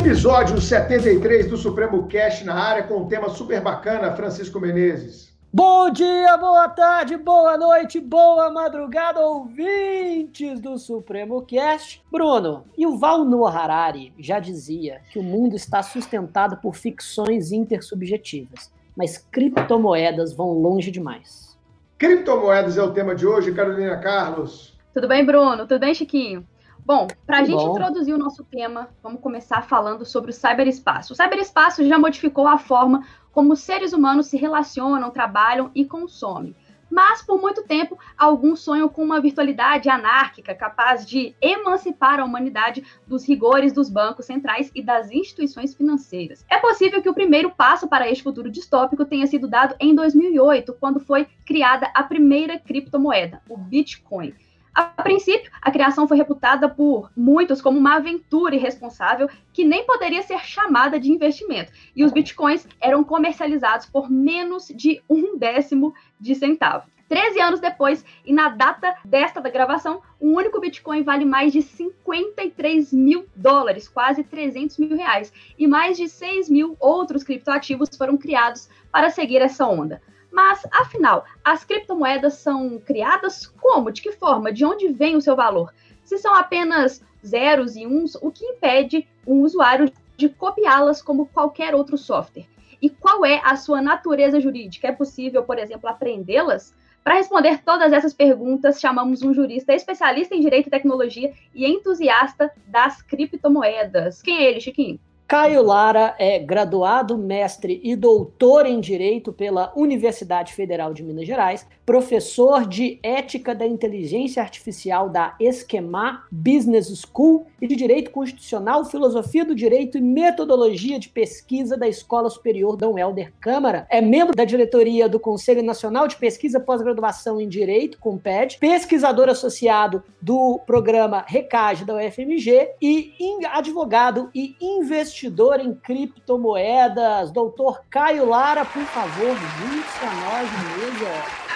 Episódio 73 do Supremo Cast na área com um tema super bacana, Francisco Menezes. Bom dia, boa tarde, boa noite, boa madrugada, ouvintes do Supremo Cast. Bruno, Yuval Noah Harari já dizia que o mundo está sustentado por ficções intersubjetivas, mas criptomoedas vão longe demais. Criptomoedas é o tema de hoje, Carolina Carlos. Tudo bem, Bruno? Tudo bem, Chiquinho? Bom, para a gente bom. introduzir o nosso tema, vamos começar falando sobre o cyberespaço. O cyberespaço já modificou a forma como os seres humanos se relacionam, trabalham e consomem. Mas, por muito tempo, alguns sonham com uma virtualidade anárquica capaz de emancipar a humanidade dos rigores dos bancos centrais e das instituições financeiras. É possível que o primeiro passo para este futuro distópico tenha sido dado em 2008, quando foi criada a primeira criptomoeda, o Bitcoin. A princípio, a criação foi reputada por muitos como uma aventura irresponsável que nem poderia ser chamada de investimento. E os bitcoins eram comercializados por menos de um décimo de centavo. 13 anos depois, e na data desta da gravação, um único Bitcoin vale mais de 53 mil dólares, quase 300 mil reais. E mais de 6 mil outros criptoativos foram criados para seguir essa onda. Mas, afinal, as criptomoedas são criadas como? De que forma? De onde vem o seu valor? Se são apenas zeros e uns, o que impede um usuário de copiá-las como qualquer outro software? E qual é a sua natureza jurídica? É possível, por exemplo, aprendê-las? Para responder todas essas perguntas, chamamos um jurista especialista em direito e tecnologia e entusiasta das criptomoedas. Quem é ele, Chiquinho? Caio Lara é graduado, mestre e doutor em Direito pela Universidade Federal de Minas Gerais, professor de Ética da Inteligência Artificial da Esquema Business School e de Direito Constitucional, Filosofia do Direito e Metodologia de Pesquisa da Escola Superior Dom Helder Câmara. É membro da diretoria do Conselho Nacional de Pesquisa Pós-Graduação em Direito, COMPED, pesquisador associado do programa RECAGE da UFMG e advogado e investidor em criptomoedas. Doutor Caio Lara, por favor, junte-se a nós.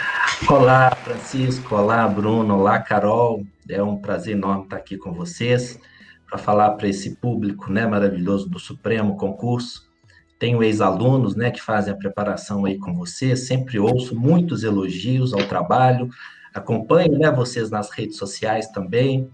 Olá, Francisco. Olá, Bruno. Olá, Carol. É um prazer enorme estar aqui com vocês para falar para esse público né, maravilhoso do Supremo Concurso. Tenho ex-alunos né, que fazem a preparação aí com vocês. Sempre ouço muitos elogios ao trabalho. Acompanho né, vocês nas redes sociais também.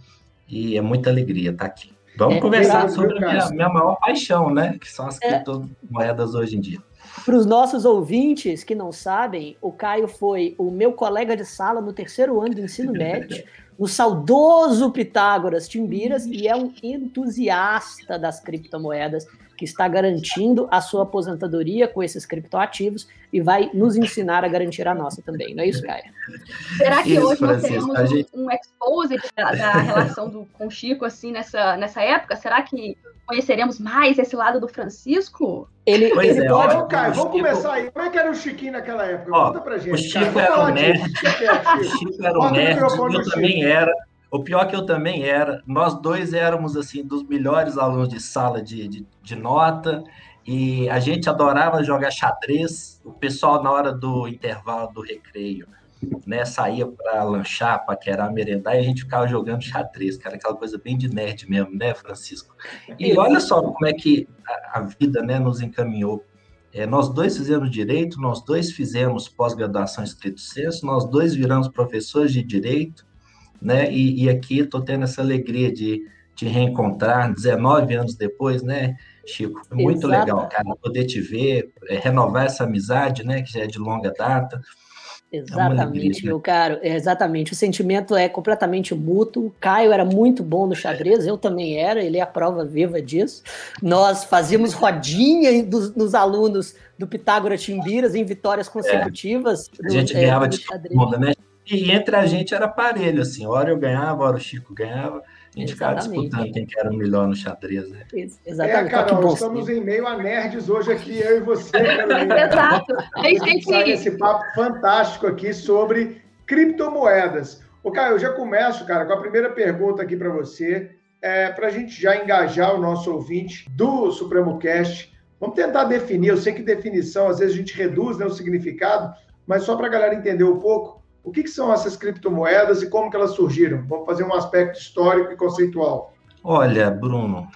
E é muita alegria estar aqui. Vamos é, conversar sobre a minha, minha, maior paixão, né? Que são as é. criptomoedas hoje em dia. Para os nossos ouvintes que não sabem, o Caio foi o meu colega de sala no terceiro ano do ensino médio, no saudoso Pitágoras Timbiras, e é um entusiasta das criptomoedas que está garantindo a sua aposentadoria com esses criptoativos e vai nos ensinar a garantir a nossa também, não é isso, Caio? Será que isso, hoje nós teremos um, gente... um expose da, da relação do, com o Chico, assim, nessa, nessa época? Será que conheceremos mais esse lado do Francisco? Ele, pois ele é, pode. Ó, Caio, vamos Chico... começar aí. Como é que era o Chiquinho naquela época? Ó, Conta pra gente. O Chico cara. era um nerd. O Chico era um nerd. Eu também era. O pior que eu também era, nós dois éramos assim dos melhores alunos de sala de, de, de, nota e a gente adorava jogar xadrez. O pessoal na hora do intervalo do recreio, né, saía para lanchar, paquerar, merendar e a gente ficava jogando xadrez, cara, aquela coisa bem de nerd mesmo, né, Francisco? E olha só como é que a, a vida, né, nos encaminhou. É, nós dois fizemos direito, nós dois fizemos pós-graduação em estrito senso, nós dois viramos professores de direito né? E, e aqui estou tendo essa alegria de te reencontrar 19 anos depois, né, Chico? Muito Exato. legal, cara, poder te ver, é, renovar essa amizade, né, que já é de longa data. É exatamente, é meu caro. Exatamente. O sentimento é completamente mútuo. O Caio era muito bom no xadrez, eu também era, ele é a prova viva disso. Nós fazíamos rodinha dos, nos alunos do Pitágoras Timbiras em vitórias é. consecutivas. É. A gente é, ganhava de todo mundo, né? E entre a gente era parelho, assim. Hora eu ganhava, hora o Chico ganhava. A gente ficava disputando quem que era o melhor no xadrez, né? Exatamente. É, Carol, estamos em meio a nerds hoje aqui, eu e você, Carolina. Exato. A gente sai esse papo fantástico aqui sobre criptomoedas. O Caio, eu já começo, cara, com a primeira pergunta aqui para você, é, para a gente já engajar o nosso ouvinte do Supremo Cast. Vamos tentar definir, eu sei que definição, às vezes a gente reduz né, o significado, mas só para a galera entender um pouco, o que, que, são essas criptomoedas e como que elas surgiram? Vamos fazer um aspecto histórico e conceitual. Olha, Bruno,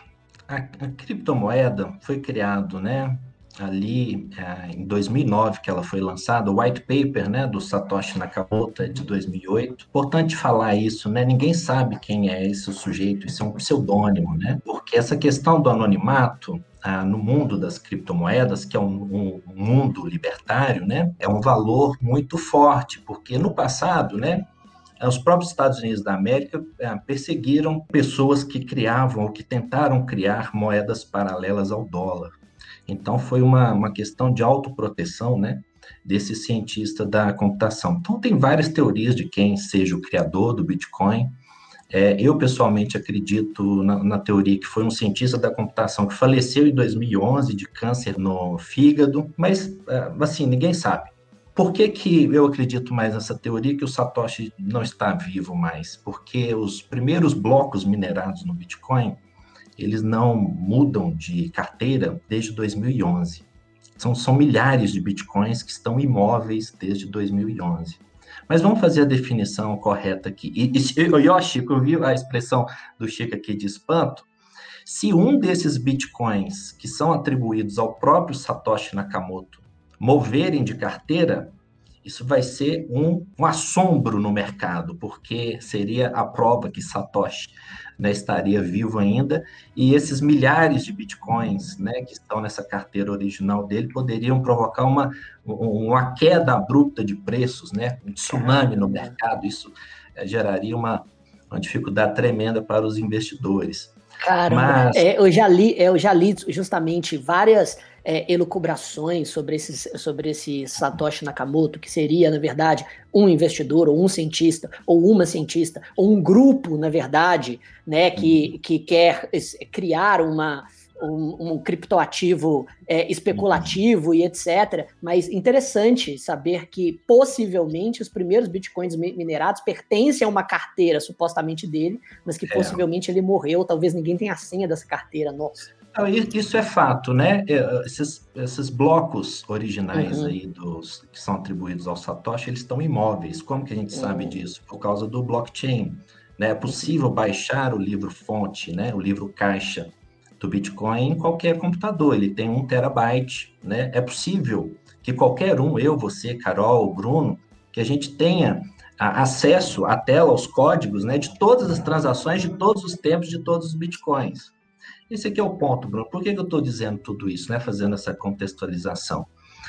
a, a criptomoeda foi criado, né, ali é, em 2009 que ela foi lançada, o white paper, né, do Satoshi Nakamoto é de 2008. Importante falar isso, né? Ninguém sabe quem é esse sujeito, isso é um pseudônimo, né? Porque essa questão do anonimato ah, no mundo das criptomoedas, que é um, um, mundo libertário, né, é um valor muito forte, porque no passado, né, os próprios Estados Unidos da América ah, perseguiram pessoas que criavam ou que tentaram criar moedas paralelas ao dólar. Então, foi uma, uma questão de autoproteção, né? Desse cientista da computação. Então, tem várias teorias de quem seja o criador do Bitcoin. É, eu, pessoalmente, acredito na, na, teoria que foi um cientista da computação que faleceu em 2011 de câncer no fígado, mas, é, assim, ninguém sabe. Por que, que eu acredito mais nessa teoria que o Satoshi não está vivo mais? Porque os primeiros blocos minerados no Bitcoin eles não mudam de carteira desde 2011. São, são milhares de bitcoins que estão imóveis desde 2011. Mas vamos fazer a definição correta aqui. E, e ó, Chico, eu vi a expressão do Chico aqui de espanto. Se um desses bitcoins que são atribuídos ao próprio Satoshi Nakamoto moverem de carteira, isso vai ser um, um assombro no mercado, porque seria a prova que Satoshi né, estaria vivo ainda, e esses milhares de bitcoins né, que estão nessa carteira original dele poderiam provocar uma, uma queda abrupta de preços, né, um tsunami no mercado, isso é, geraria uma, uma dificuldade tremenda para os investidores. Caramba, Mas... é, eu, já li, eu já li justamente várias é, elucubrações sobre, esses, sobre esse Satoshi Nakamoto, que seria, na verdade, um investidor, ou um cientista, ou uma cientista, ou um grupo, na verdade, né, que, uhum. que quer criar uma, um, um criptoativo é, especulativo e etc. Mas interessante saber que possivelmente os primeiros bitcoins minerados pertencem a uma carteira supostamente dele, mas que é. possivelmente ele morreu. Talvez ninguém tenha a senha dessa carteira. Nossa. Não, isso é fato, né? É, esses, esses blocos originais uhum. aí dos que são atribuídos ao Satoshi, eles estão imóveis. Como que a gente uhum. sabe disso? Por causa do blockchain. Né? É possível baixar o livro fonte, né? O livro caixa do Bitcoin em qualquer computador. Ele tem um terabyte, né? É possível que qualquer um, eu, você, Carol, Bruno, que a gente tenha acesso à tela, aos códigos, né? De todas as transações, de todos os tempos, de todos os Bitcoins. Esse aqui é o ponto, Bruno. Por que eu estou dizendo tudo isso, né? Fazendo essa contextualização?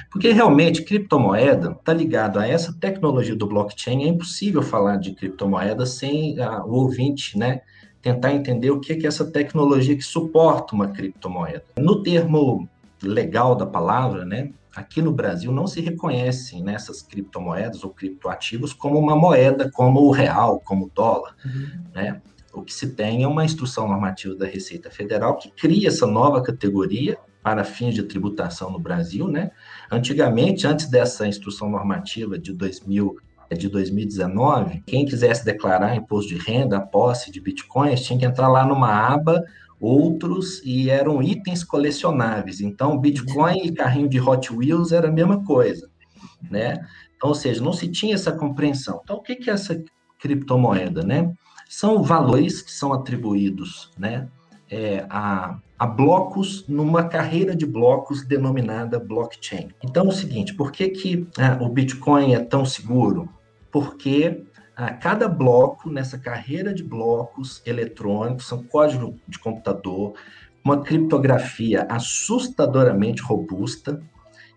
Porque realmente criptomoeda está ligado a essa tecnologia do blockchain. É impossível falar de criptomoeda sem a, o ouvinte, né? Tentar entender o que é essa tecnologia que suporta uma criptomoeda. No termo legal da palavra, né? Aqui no Brasil não se reconhecem nessas criptomoedas ou criptoativos como uma moeda, como o real, como o dólar, uhum. né? O que se tem é uma instrução normativa da Receita Federal que cria essa nova categoria para fins de tributação no Brasil, né? Antigamente, antes dessa instrução normativa de 2000 de 2019, quem quisesse declarar imposto de renda, posse de bitcoins, tinha que entrar lá numa aba outros e eram itens colecionáveis. Então, Bitcoin e carrinho de Hot Wheels era a mesma coisa, né? Então, ou seja, não se tinha essa compreensão. Então, o que é essa criptomoeda, né? São valores que são atribuídos né, é, a, a blocos numa carreira de blocos denominada blockchain. Então, é o seguinte, por que, que ah, o Bitcoin é tão seguro? Porque a ah, cada bloco nessa carreira de blocos eletrônicos, são código de computador, uma criptografia assustadoramente robusta,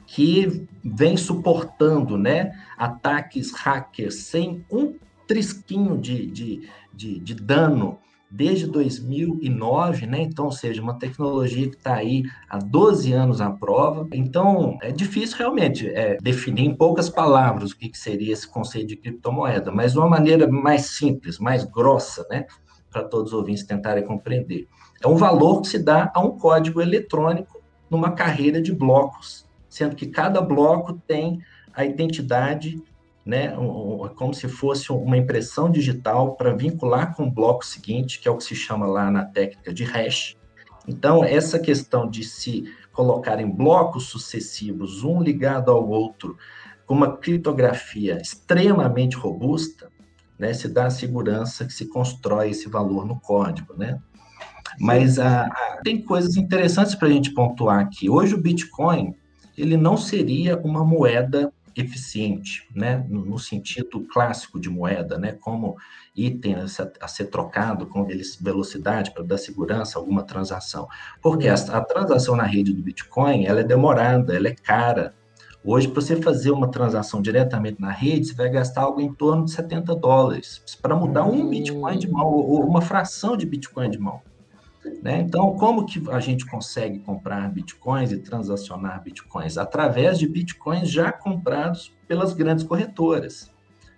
que vem suportando né, ataques hackers sem um trisquinho de, de, de, de dano desde 2009, né? Então, ou seja, uma tecnologia que está aí há 12 anos à prova. Então, é difícil realmente é, definir em poucas palavras o que, que seria esse conceito de criptomoeda, mas de uma maneira mais simples, mais grossa, né? Para todos os ouvintes tentarem compreender. É um valor que se dá a um código eletrônico numa carreira de blocos, sendo que cada bloco tem a identidade né, um, como se fosse uma impressão digital para vincular com o bloco seguinte, que é o que se chama lá na técnica de hash. Então, essa questão de se colocar em blocos sucessivos, um ligado ao outro, com uma criptografia extremamente robusta, né, se dá a segurança que se constrói esse valor no código, né? Mas a, a, tem coisas interessantes para a gente pontuar aqui. Hoje o Bitcoin ele não seria uma moeda eficiente, né, no, no, sentido clássico de moeda, né, como item a, a ser trocado com velocidade para dar segurança a alguma transação. Porque a, a, transação na rede do Bitcoin, ela é demorada, ela é cara. Hoje, para você fazer uma transação diretamente na rede, você vai gastar algo em torno de 70 dólares para mudar um Bitcoin de mão, ou uma fração de Bitcoin de mão. Né? Então, como que a gente consegue comprar bitcoins e transacionar bitcoins? Através de bitcoins já comprados pelas grandes corretoras,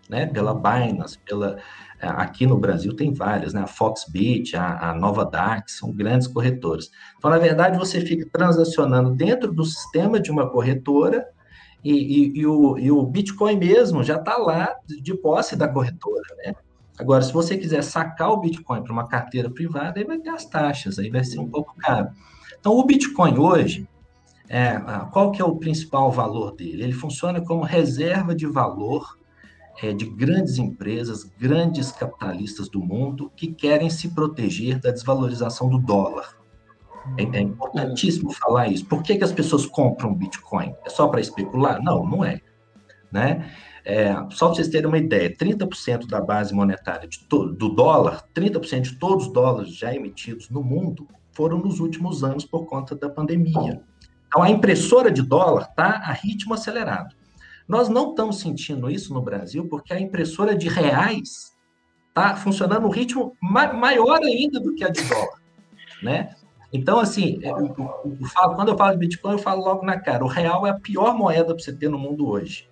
né? pela Binance, pela, é, aqui no Brasil tem várias, né? a Foxbit, a, a Nova Dax, são grandes corretoras. Então, na verdade, você fica transacionando dentro do sistema de uma corretora e, e, e, o, e o Bitcoin mesmo já está lá de posse da corretora, né? Agora, se você quiser sacar o Bitcoin para uma carteira privada, aí vai ter as taxas, aí vai ser um pouco caro. Então, o Bitcoin hoje, é, qual que é o principal valor dele? Ele funciona como reserva de valor é, de grandes empresas, grandes capitalistas do mundo que querem se proteger da desvalorização do dólar. É, é importantíssimo falar isso. Por que, que as pessoas compram Bitcoin? É só para especular? Não, não é. Né? É, só para vocês terem uma ideia, 30% da base monetária do dólar, 30% de todos os dólares já emitidos no mundo foram nos últimos anos por conta da pandemia. Então, a impressora de dólar está a ritmo acelerado. Nós não estamos sentindo isso no Brasil porque a impressora de reais está funcionando no ritmo ma maior ainda do que a de dólar, né? Então, assim, eu, eu, eu falo, quando eu falo de Bitcoin, eu falo logo na cara, o real é a pior moeda para você ter no mundo hoje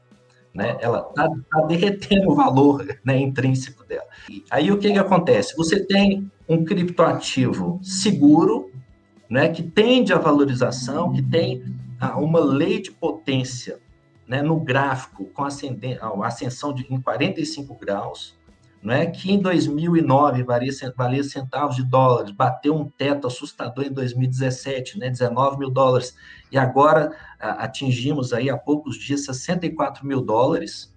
né? Ela está tá derretendo o valor né, intrínseco dela. E aí o que, que acontece? Você tem um criptoativo seguro, né, que tende à valorização, que tem ah, uma lei de potência né, no gráfico com ascensão de, em 45 graus, não é que em 2009 valia, valia centavos de dólares, bateu um teto assustador em 2017, né, 19 mil dólares, e agora a, atingimos aí há poucos dias 64 mil dólares.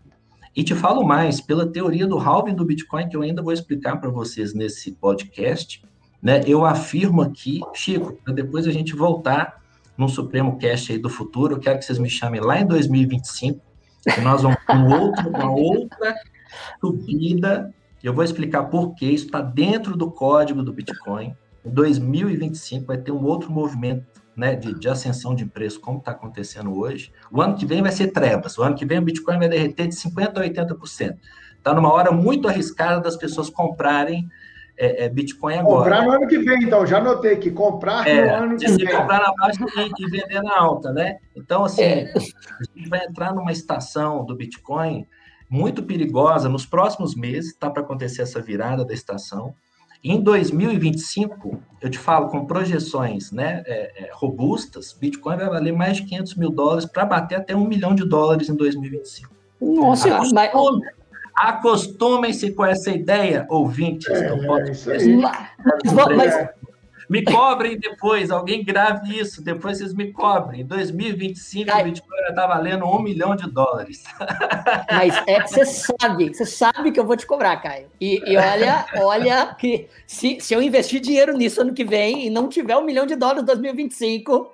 E te falo mais, pela teoria do halving do Bitcoin, que eu ainda vou explicar para vocês nesse podcast, né, eu afirmo aqui, Chico, para depois a gente voltar no Supremo Cast aí do futuro, eu quero que vocês me chamem lá em 2025, que nós vamos com uma outra subida. Eu vou explicar por que isso está dentro do código do Bitcoin. Em 2025 vai ter um outro movimento né, de, de ascensão de preço, como está acontecendo hoje. O ano que vem vai ser trevas. O ano que vem o Bitcoin vai derreter de 50% a 80%. Está numa hora muito arriscada das pessoas comprarem é, é, Bitcoin agora. Comprar no ano que vem, então. Já notei que comprar é, no ano que vem. comprar na baixa e, e, vender na alta, né? Então, assim, é. a gente vai entrar numa estação do Bitcoin muito perigosa nos próximos meses, está para acontecer essa virada da estação. Em 2025, eu te falo com projeções né, é, é, robustas, Bitcoin vai valer mais de 500 mil dólares para bater até um milhão de dólares em 2025. Nossa, Acostumem, acostumem-se com essa ideia, ouvintes é, do podcast. Mas, mas, me cobrem depois, alguém grave isso, depois vocês me cobrem. Em 2025, Cai... o Bitcoin está valendo um milhão de dólares. Mas é, você sabe, você sabe que eu vou te cobrar, Caio. E, e olha, olha que se, se eu investir dinheiro nisso ano que vem e não tiver um milhão de dólares em 2025,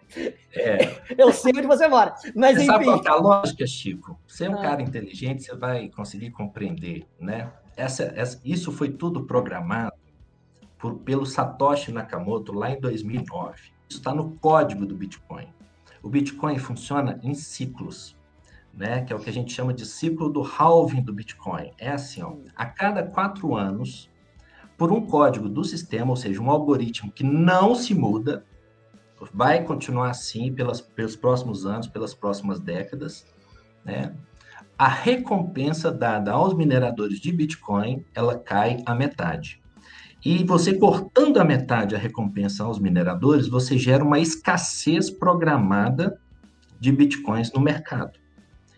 é. eu sei onde você mora. Mas você enfim. Sabe qual é a lógica, Chico? Você é um ah. cara inteligente, você vai conseguir compreender, né? Essa, essa, isso foi tudo programado por, pelo Satoshi Nakamoto lá em 2009. Isso está no código do Bitcoin. O Bitcoin funciona em ciclos, né? Que é o que a gente chama de ciclo do halving do Bitcoin. É assim, ó, a cada quatro anos, por um código do sistema, ou seja, um algoritmo que não se muda, vai continuar assim pelas, pelos próximos anos, pelas próximas décadas, né? A recompensa dada aos mineradores de Bitcoin, ela cai à metade. E você cortando a metade a recompensa aos mineradores, você gera uma escassez programada de bitcoins no mercado.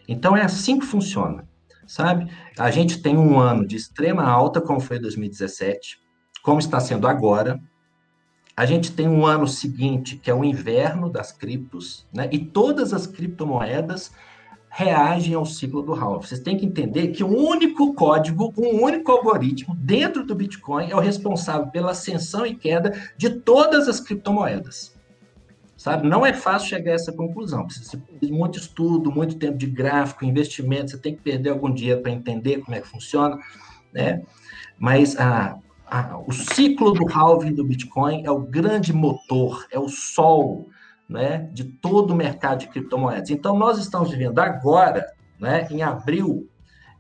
Então é assim que funciona, sabe? A gente tem um ano de extrema alta, como foi 2017, como está sendo agora. A gente tem um ano seguinte, que é o inverno das criptos, né? E todas as criptomoedas reagem ao ciclo do halving. Vocês têm que entender que um único código, um único algoritmo dentro do Bitcoin é o responsável pela ascensão e queda de todas as criptomoedas. Sabe? Não é fácil chegar a essa conclusão. Precisa de muito estudo, muito tempo de gráfico, investimento. Você tem que perder algum dia para entender como é que funciona, né? Mas a, a, o ciclo do halving do Bitcoin é o grande motor, é o sol né, de todo o mercado de criptomoedas. Então, nós estamos vivendo agora, né, em abril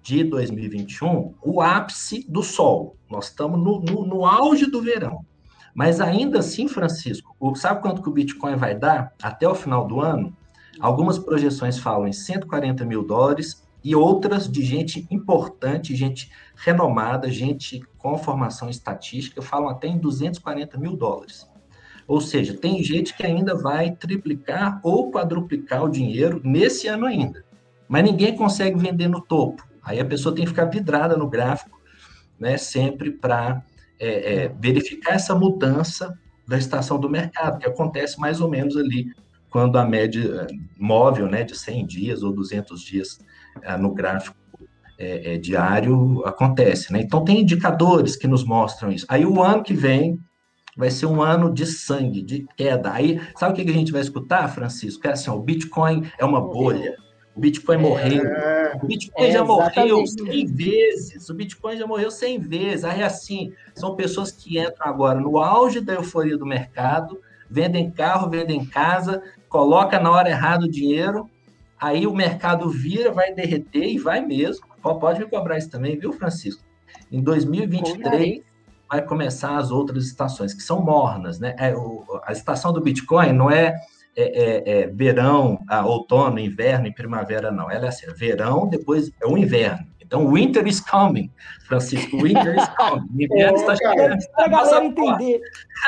de 2021, o ápice do sol. Nós estamos no, no, no auge do verão. Mas ainda assim, Francisco, sabe quanto que o Bitcoin vai dar até o final do ano? Algumas projeções falam em 140 mil dólares e outras de gente importante, gente renomada, gente com formação estatística, falam até em 240 mil dólares. Ou seja, tem gente que ainda vai triplicar ou quadruplicar o dinheiro nesse ano ainda. Mas ninguém consegue vender no topo. Aí a pessoa tem que ficar vidrada no gráfico, né, sempre para é, é, verificar essa mudança da estação do mercado, que acontece mais ou menos ali quando a média é, móvel né, de 100 dias ou 200 dias é, no gráfico é, é, diário acontece. Né? Então, tem indicadores que nos mostram isso. Aí, o ano que vem, vai ser um ano de sangue, de queda. Aí, sabe o que a gente vai escutar, Francisco? É assim, ó, o Bitcoin é uma bolha. O Bitcoin é, morreu. O Bitcoin é, já morreu 100 vezes. O Bitcoin já morreu 100 vezes. Aí, assim, são pessoas que entram agora no auge da euforia do mercado, vendem carro, vendem casa, coloca na hora errada o dinheiro, aí o mercado vira, vai derreter e vai mesmo. Pode me cobrar isso também, viu, Francisco? Em 2023, vai começar as outras estações, que são mornas, né? É, o, a estação do Bitcoin não é, é, é, é verão, a, outono, inverno e primavera, não. Ela é assim, verão, depois é o inverno. Então, winter is coming, Francisco, winter is coming. O inverno está chegando. Para a galera entender.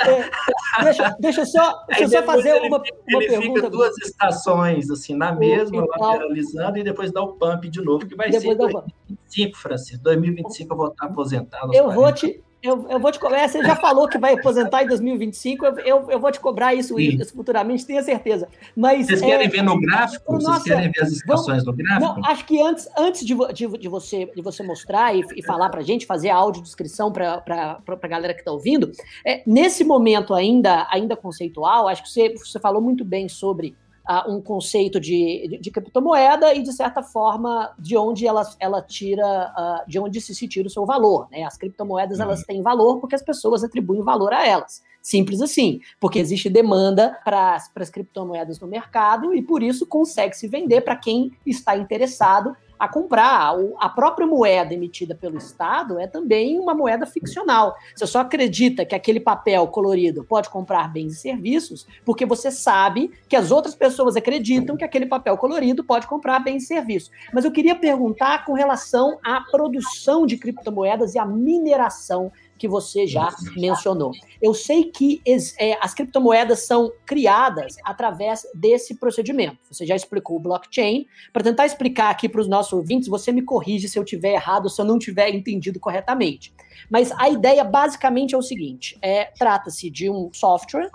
É, deixa, deixa eu só, deixa só fazer ele, uma, ele pergunta. Ele fica duas estações, assim, na mesma, lateralizando, e depois dá o pump de novo, que vai ser 2025, Francisco. 2025 eu vou estar aposentado. Eu vou te eu, eu vou te cobrar. Você já falou que vai aposentar em 2025. Eu, eu, eu vou te cobrar isso, isso, futuramente, tenha certeza. Mas, vocês querem é, ver no gráfico? Nossa, vocês querem ver as estações no gráfico? Não, acho que antes, antes de, de, de, você, de você mostrar e, e falar para a gente, fazer a audiodescrição para a galera que está ouvindo, é, nesse momento ainda, ainda conceitual, acho que você, você falou muito bem sobre uh, um conceito de, de, de, criptomoeda e, de certa forma, de onde ela, ela tira, uh, de onde se, se tira o seu valor. Né? As criptomoedas uhum. elas têm valor porque as pessoas atribuem valor a elas. Simples assim, porque existe demanda para as criptomoedas no mercado e por isso consegue se vender para quem está interessado a comprar. A própria moeda emitida pelo Estado é também uma moeda ficcional. Você só acredita que aquele papel colorido pode comprar bens e serviços porque você sabe que as outras pessoas acreditam que aquele papel colorido pode comprar bens e serviços. Mas eu queria perguntar com relação à produção de criptomoedas e à mineração que você já mencionou. Eu sei que é, as criptomoedas são criadas através desse procedimento. Você já explicou o blockchain. Para tentar explicar aqui para os nossos ouvintes, você me corrige se eu tiver errado, se eu não tiver entendido corretamente. Mas a ideia basicamente é o seguinte: é, trata-se de um software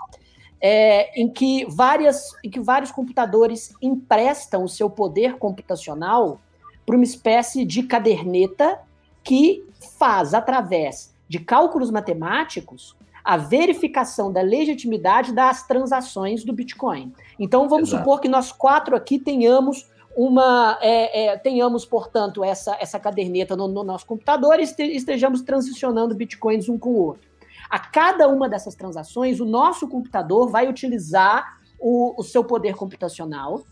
é, em, que várias, em que vários computadores emprestam o seu poder computacional para uma espécie de caderneta que faz, através de cálculos matemáticos a verificação da legitimidade das transações do Bitcoin. Então, vamos Exato. supor que nós quatro aqui tenhamos uma é, é, tenhamos, portanto, essa, essa caderneta no, no nosso computador e estejamos transicionando bitcoins um com o outro. A cada uma dessas transações, o nosso computador vai utilizar o, o seu poder computacional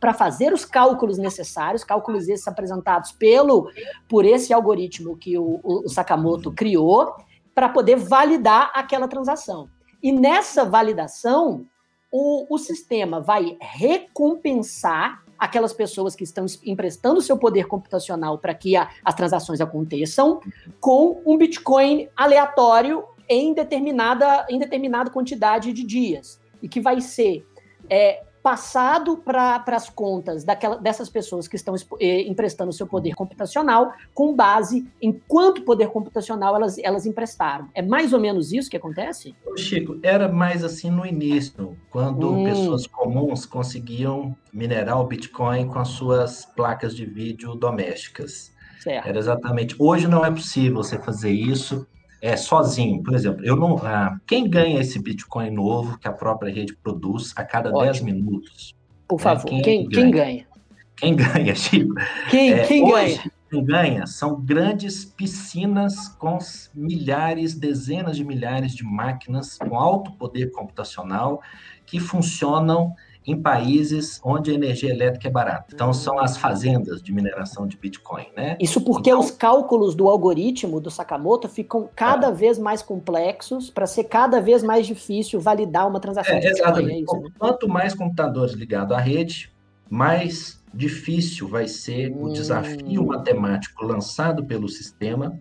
para fazer os cálculos necessários, cálculos esses apresentados pelo por esse algoritmo que o, o Sakamoto criou, para poder validar aquela transação. E nessa validação, o, o sistema vai recompensar aquelas pessoas que estão emprestando seu poder computacional para que a, as transações aconteçam com um Bitcoin aleatório em determinada, em determinada quantidade de dias. E que vai ser é, passado para as contas daquela, dessas pessoas que estão eh, emprestando seu poder computacional com base em quanto poder computacional elas, elas emprestaram. É mais ou menos isso que acontece? Chico, era mais assim no início, quando hum. pessoas comuns conseguiam minerar o Bitcoin com as suas placas de vídeo domésticas. Certo. Era exatamente. Hoje não é possível você fazer isso é, sozinho. Por exemplo, eu não. Ah, quem ganha esse Bitcoin novo que a própria rede produz a cada Ótimo. 10 minutos? Por né? favor, quem, quem, quem, ganha? Quem ganha, Chico? Quem, é, quem hoje, ganha? Quem ganha são grandes piscinas com milhares, dezenas de milhares de máquinas com alto poder computacional que funcionam em países onde a energia elétrica é barata. Então, são as fazendas de mineração de Bitcoin, né? Isso porque então, os cálculos do algoritmo do Sakamoto ficam cada é. vez mais complexos para ser cada vez mais difícil validar uma transação é, de Bitcoin. Exatamente. É isso, né? Quanto mais computadores ligados à rede, mais difícil vai ser hum. o desafio matemático lançado pelo sistema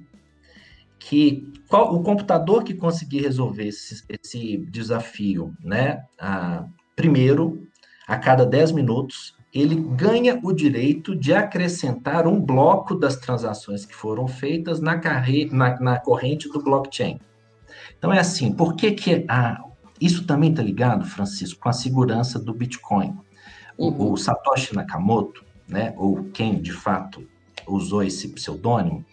que qual, o computador que conseguir resolver esse, esse desafio, né, a, primeiro a cada 10 minutos, ele ganha o direito de acrescentar um bloco das transações que foram feitas na, carre... na, na corrente do blockchain. Então é assim, por que que a... isso também está ligado, Francisco, com a segurança do Bitcoin? O, uhum. o Satoshi Nakamoto, né, ou quem de fato usou esse pseudônimo,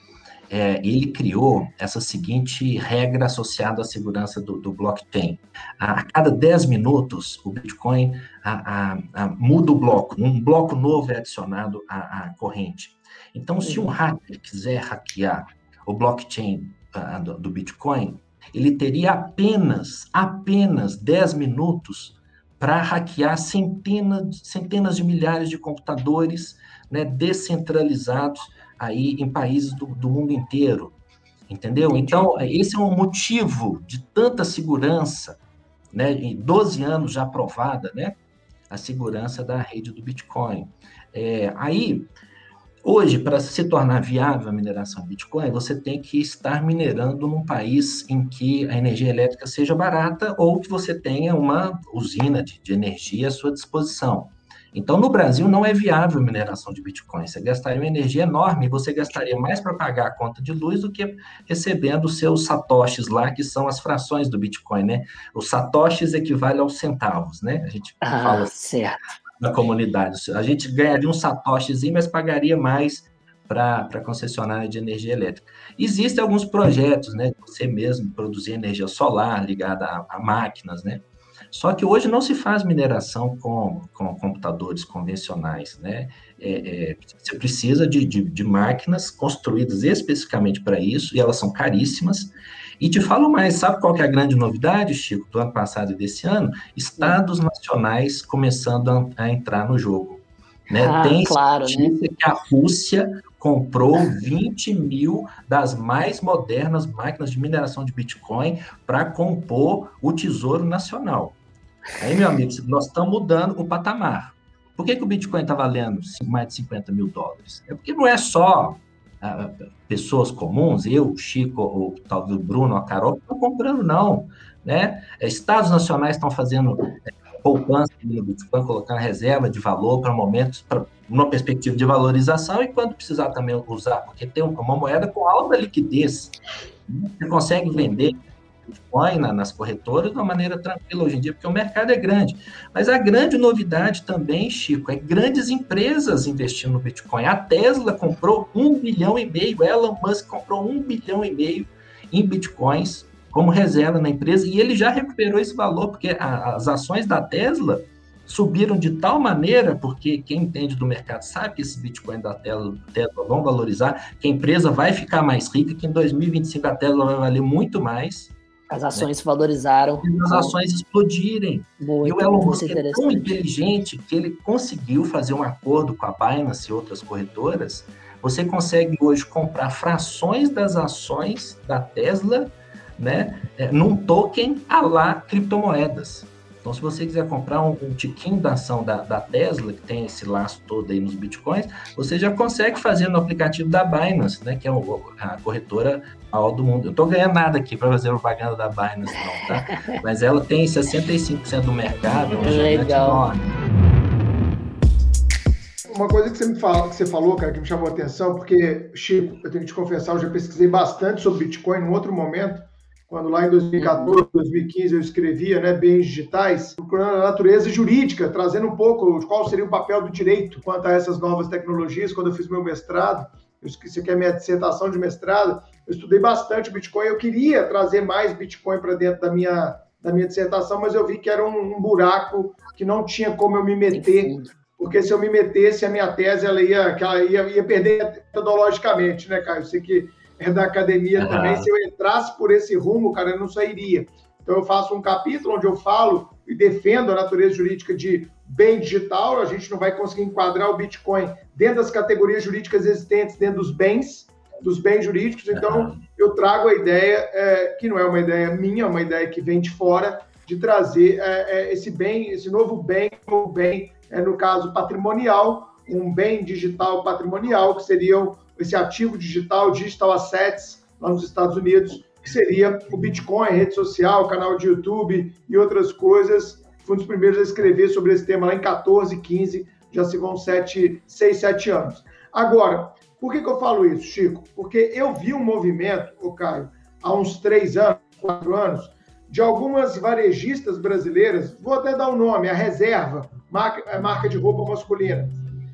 é, ele criou essa seguinte regra associada à segurança do, do blockchain. A, a, cada 10 minutos, o Bitcoin a, a, muda o bloco, um bloco novo é adicionado à, corrente. Então, se um uhum. hacker quiser hackear o blockchain do, do Bitcoin, ele teria apenas, apenas 10 minutos para hackear centenas, centenas de milhares de computadores né, descentralizados aí em países do, do mundo inteiro, entendeu? Então, esse é um motivo de tanta segurança, né, em 12 anos já aprovada, né, a segurança da rede do Bitcoin. É, aí, hoje, para se tornar viável a mineração Bitcoin, você tem que estar minerando num país em que a energia elétrica seja barata ou que você tenha uma usina de, de energia à sua disposição. Então, no Brasil, não é viável a mineração de Bitcoin. Você gastaria uma energia enorme você gastaria mais para pagar a conta de luz do que recebendo seus satoshis lá, que são as frações do Bitcoin, né? Os satoshis equivale aos centavos, né? A gente ah, fala certo. na comunidade. A gente ganharia um satoshizinho, mas pagaria mais para a concessionária de energia elétrica. Existem alguns projetos, né? Você mesmo produzir energia solar ligada a, a máquinas, né? Só que hoje não se faz mineração com, com computadores convencionais, né? É, é, você precisa de, de, de, máquinas construídas especificamente para isso, e elas são caríssimas. E te falo mais, sabe qual que é a grande novidade, Chico, do ano passado e desse ano? Estados nacionais começando a, a entrar no jogo. Né? Ah, Tem claro, né? que a Rússia comprou 20 mil das mais modernas máquinas de mineração de Bitcoin para compor o Tesouro Nacional. Aí, meu amigo, nós estamos mudando o patamar. Por que, que o Bitcoin está valendo mais de 50 mil dólares? É porque não é só ah, pessoas comuns, eu, o Chico, ou talvez o Bruno, a Carol, estão comprando, não. Né? Estados nacionais estão fazendo é, poupança no Bitcoin, colocando reserva de valor para momentos, para uma perspectiva de valorização e quando precisar também usar, porque tem uma moeda com alta liquidez. Você consegue vender Bitcoin nas corretoras de uma maneira tranquila hoje em dia, porque o mercado é grande. Mas a grande novidade também, Chico, é grandes empresas investindo no Bitcoin. A Tesla comprou um bilhão e meio, Elon Musk comprou um bilhão e meio em Bitcoins como reserva na empresa e ele já recuperou esse valor, porque a, as ações da Tesla subiram de tal maneira, porque quem entende do mercado sabe que esses Bitcoin da Tesla, Tesla vão valorizar, que a empresa vai ficar mais rica, que em 2025 a Tesla vai valer muito mais. As ações né? valorizaram. E as ações explodirem. E o Elon Musk é tão inteligente que ele conseguiu fazer um acordo com a Binance e outras corretoras. Você consegue hoje comprar frações das ações da Tesla né, é, num token a lá criptomoedas. Então, se você quiser comprar um, um tiquinho da ação da, da, Tesla, que tem esse laço todo aí nos bitcoins, você já consegue fazer no aplicativo da Binance, né? Que é o, a corretora maior do mundo. Eu estou ganhando nada aqui para fazer propaganda da Binance, não, tá? Mas ela tem 65% do mercado, é Legal. uma coisa que você me fala, que você falou, cara, que me chamou a atenção, porque, Chico, eu tenho que te confessar, eu já pesquisei bastante sobre Bitcoin em outro momento, quando lá em 2014, 2015 eu escrevia, né, bens digitais, procurando a natureza jurídica, trazendo um pouco de qual seria o papel do direito quanto a essas novas tecnologias, quando eu fiz meu mestrado, eu esqueci que é minha dissertação de mestrado, eu estudei bastante Bitcoin, eu queria trazer mais Bitcoin para dentro da minha, da minha dissertação, mas eu vi que era um, um buraco que não tinha como eu me meter porque se eu me metesse a minha tese, ela ia, ela ia, ia perder metodologicamente, né, Caio? Você que é da academia uhum. também, se eu entrasse por esse rumo, cara, eu não sairia. Então eu faço um capítulo onde eu falo e defendo a natureza jurídica de bem digital, a gente não vai conseguir enquadrar o Bitcoin dentro das categorias jurídicas existentes, dentro dos bens, dos bens jurídicos, então eu trago a ideia, é, que não é uma ideia minha, é uma ideia que vem de fora, de trazer é, é, esse bem, esse novo bem, novo bem é, no caso patrimonial, um bem digital patrimonial, que seria esse ativo digital, digital assets, lá nos Estados Unidos, que seria o Bitcoin, rede social, canal de YouTube e outras coisas. Fui um dos primeiros a escrever sobre esse tema lá em 14, 15, já se vão 7, 6, 7 anos. Agora, por que, que eu falo isso, Chico? Porque eu vi um movimento, o Caio, há uns 3 anos, 4 anos, de algumas varejistas brasileiras, vou até dar o um nome, a Reserva, marca, é, marca de roupa masculina,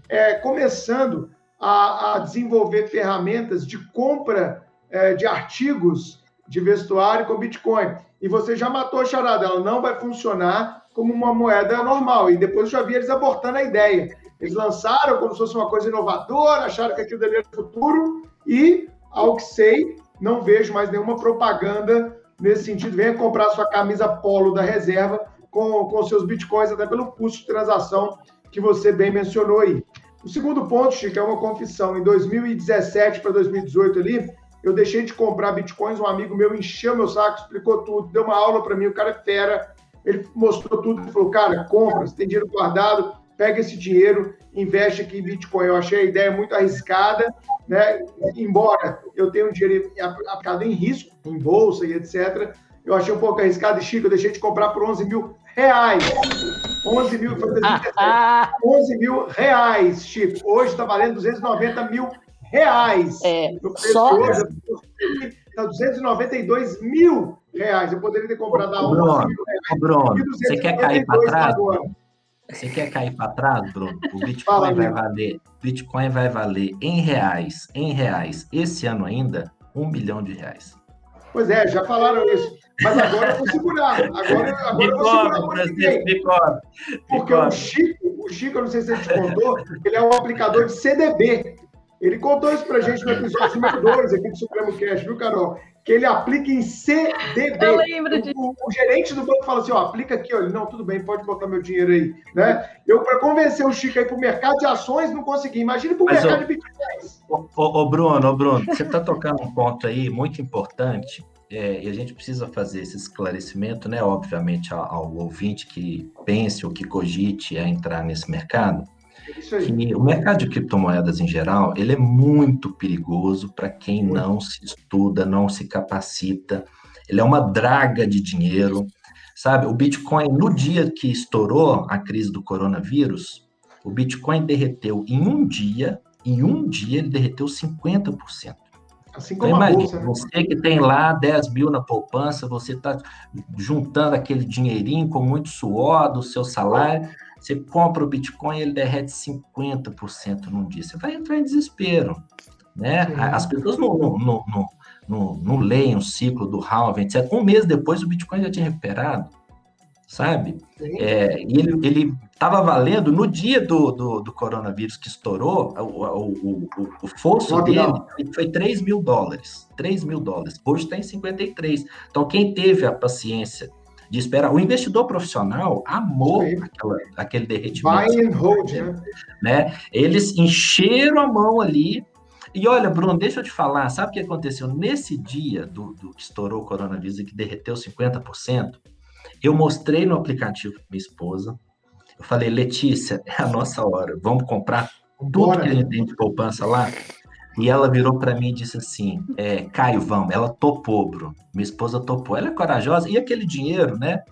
é, começando a, a, desenvolver ferramentas de compra é, de artigos de vestuário com Bitcoin. E você já matou a charada, ela não vai funcionar como uma moeda normal. E depois eu já vi eles abortando a ideia. Eles lançaram como se fosse uma coisa inovadora, acharam que aquilo dali era futuro, e, ao que sei, não vejo mais nenhuma propaganda nesse sentido. Venha comprar sua camisa polo da reserva com, com seus bitcoins, até pelo custo de transação que você bem mencionou aí. O segundo ponto, Chico, é uma confissão. Em 2017 para 2018 ali, eu deixei de comprar bitcoins, um amigo meu encheu meu saco, explicou tudo, deu uma aula para mim, o cara é fera, ele mostrou tudo, ele falou, cara, compra, você tem dinheiro guardado, pega esse dinheiro, investe aqui em Bitcoin. Eu achei a ideia muito arriscada, né? Embora eu tenha um dinheiro aplicado em risco, em bolsa e etc., eu achei um pouco arriscado e Chico, eu deixei de comprar por 11 mil reais. 11 mil, 11 mil reais, Chico. Hoje está valendo 290 mil reais. É, só... Está 292 mil reais. Eu poderia ter comprado a 11 Bruno, mil reais. Bruno, você quer cair para trás? Você quer cair para trás, Bruno? O Bitcoin Fala, vai valer, Bitcoin vai valer em reais, em reais, esse ano ainda, um milhão de reais. Pois é, já falaram isso. Mas agora eu vou segurar. Agora, agora eu vou segurar Francisco, Porque o Chico, o Chico, eu não sei se ele te contou, ele é um aplicador de CDB. Ele contou isso pra gente no episódio número 2 aqui do Supremo Cash, viu, Carol? Que ele aplica em CDB. Eu lembro disso. O, o, gerente do banco fala assim: ó, aplica aqui, ó. Ele, não, tudo bem, pode botar meu dinheiro aí. Né? Eu, para convencer o Chico aí pro mercado de ações, não consegui. Imagina pro Mas, mercado ó, de bitcoins. Ô, ô, Bruno, ô, Bruno, você está tocando um ponto aí muito importante. É, e a gente precisa fazer esse esclarecimento, né? Obviamente, ao, ao ouvinte que pense ou que cogite a entrar nesse mercado que o mercado de criptomoedas em geral, ele é muito perigoso para quem não se estuda, não se capacita. Ele é uma draga de dinheiro, sabe? O Bitcoin, no dia que estourou a crise do coronavírus, o Bitcoin derreteu em um dia, em um dia ele derreteu 50%. Assim então, como então, imagina, bolsa, né? você que tem lá 10 mil na poupança, você está juntando aquele dinheirinho com muito suor do seu salário, você compra o Bitcoin ele derrete 50% num dia. Você vai entrar em desespero. Né? As pessoas não, não, não, não, não leem o ciclo do halving, etc. Um mês depois o Bitcoin já tinha recuperado, sabe? É, e ele, ele estava valendo no dia do, do, do, coronavírus que estourou, o, o, o, o fosso dele foi 3 mil dólares. 3 mil dólares. Hoje está em 53. Então, quem teve a paciência de esperar. O investidor profissional amou aquela, aquele derretimento. Buy and hold, né? né? Eles encheram a mão ali. E olha, Bruno, deixa eu te falar, sabe o que aconteceu? Nesse dia do, do que estourou o coronavírus e que derreteu 50%, eu mostrei no aplicativo para minha esposa. Eu falei, Letícia, é a nossa hora. Vamos comprar tudo Bora. que a gente tem de poupança lá? E ela virou para mim e disse assim: é, Caio, vamos. Ela topou, Bruno. Minha esposa topou. Ela é corajosa. E aquele dinheiro, né?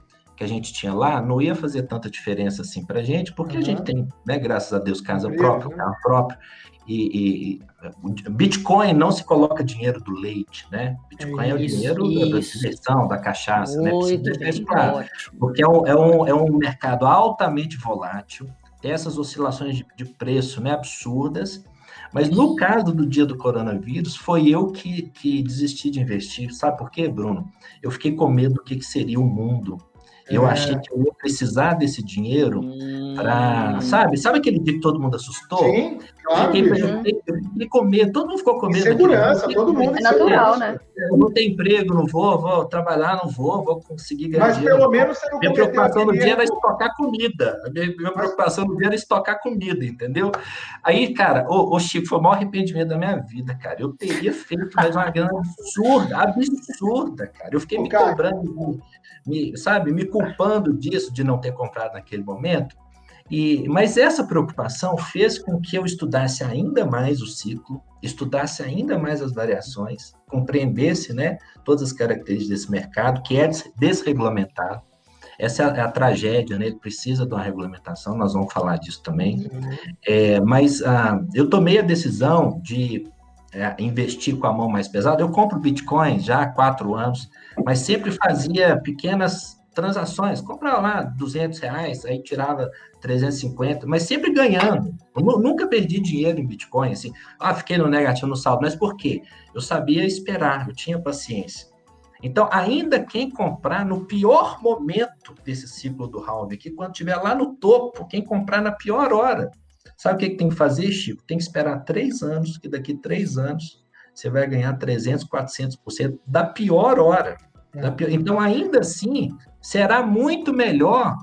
Que a gente tinha lá não ia fazer tanta diferença assim para a gente, porque uhum. a gente tem, né, graças a Deus, casa própria, carro próprio. E, e, Bitcoin não se coloca dinheiro do leite, né? Bitcoin isso, é o dinheiro isso. da diversão, da cachaça, né? Muito né? Bem, claro, porque é um, é, um, é um mercado altamente volátil, tem essas oscilações de, de preço né, absurdas, mas no caso do dia do coronavírus, foi eu que, que desisti de investir. Sabe por quê, Bruno? Eu fiquei com medo do que, que seria o mundo eu é. achei que eu ia precisar desse dinheiro hum. para. Sabe? Sabe aquele dia que todo mundo assustou? Sim, claro. Fiquei, eu fiquei com medo, todo mundo ficou com medo. Segurança, todo mundo. É natural, né? Eu não tenho emprego, não vou, vou trabalhar, não vou, vou conseguir ganhar Mas dinheiro. pelo menos você não Minha preocupação no dia era estocar comida. Minha, minha preocupação no dia era estocar comida, entendeu? Aí, cara, ô, ô Chico, foi o maior arrependimento da minha vida, cara. Eu teria feito mais uma grana absurda, absurda, cara. Eu fiquei Ô, me cara, cobrando me, sabe, me culpando disso, de não ter comprado naquele momento. E, mas essa preocupação fez com que eu estudasse ainda mais o ciclo, estudasse ainda mais as variações, compreendesse né, todas as características desse mercado, que é desregulamentado. Essa é a, a tragédia, né? ele precisa de uma regulamentação, nós vamos falar disso também. É, mas ah, eu tomei a decisão de é, investir com a mão mais pesada. Eu compro Bitcoin já há quatro anos, mas sempre fazia pequenas transações. Comprava lá 200 reais, aí tirava 350, mas sempre ganhando. Eu nunca perdi dinheiro em Bitcoin, assim. Ah, fiquei no negativo no saldo. Mas por quê? Eu sabia esperar, eu tinha paciência. Então, ainda quem comprar no pior momento desse ciclo do halving, que quando estiver lá no topo, quem comprar na pior hora, Sabe o que, que tem que fazer, Chico? Tem que esperar três anos, que daqui três anos você vai ganhar 300, 400% da pior hora. É. Da pior... Então, ainda assim, será muito melhor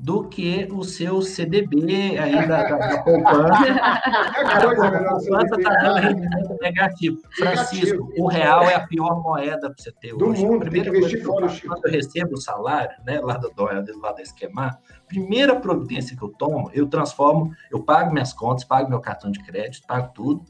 do que o seu CDB aí da, da, da poupança. a poupança está dando rendimento negativo. Francisco, o real é a pior moeda para você ter do hoje. Mundo, primeira coisa que eu, quando eu recebo o salário, né, lá do lá da Esquemar, primeira providência que eu tomo, eu transformo, eu pago minhas contas, pago meu cartão de crédito, pago tudo.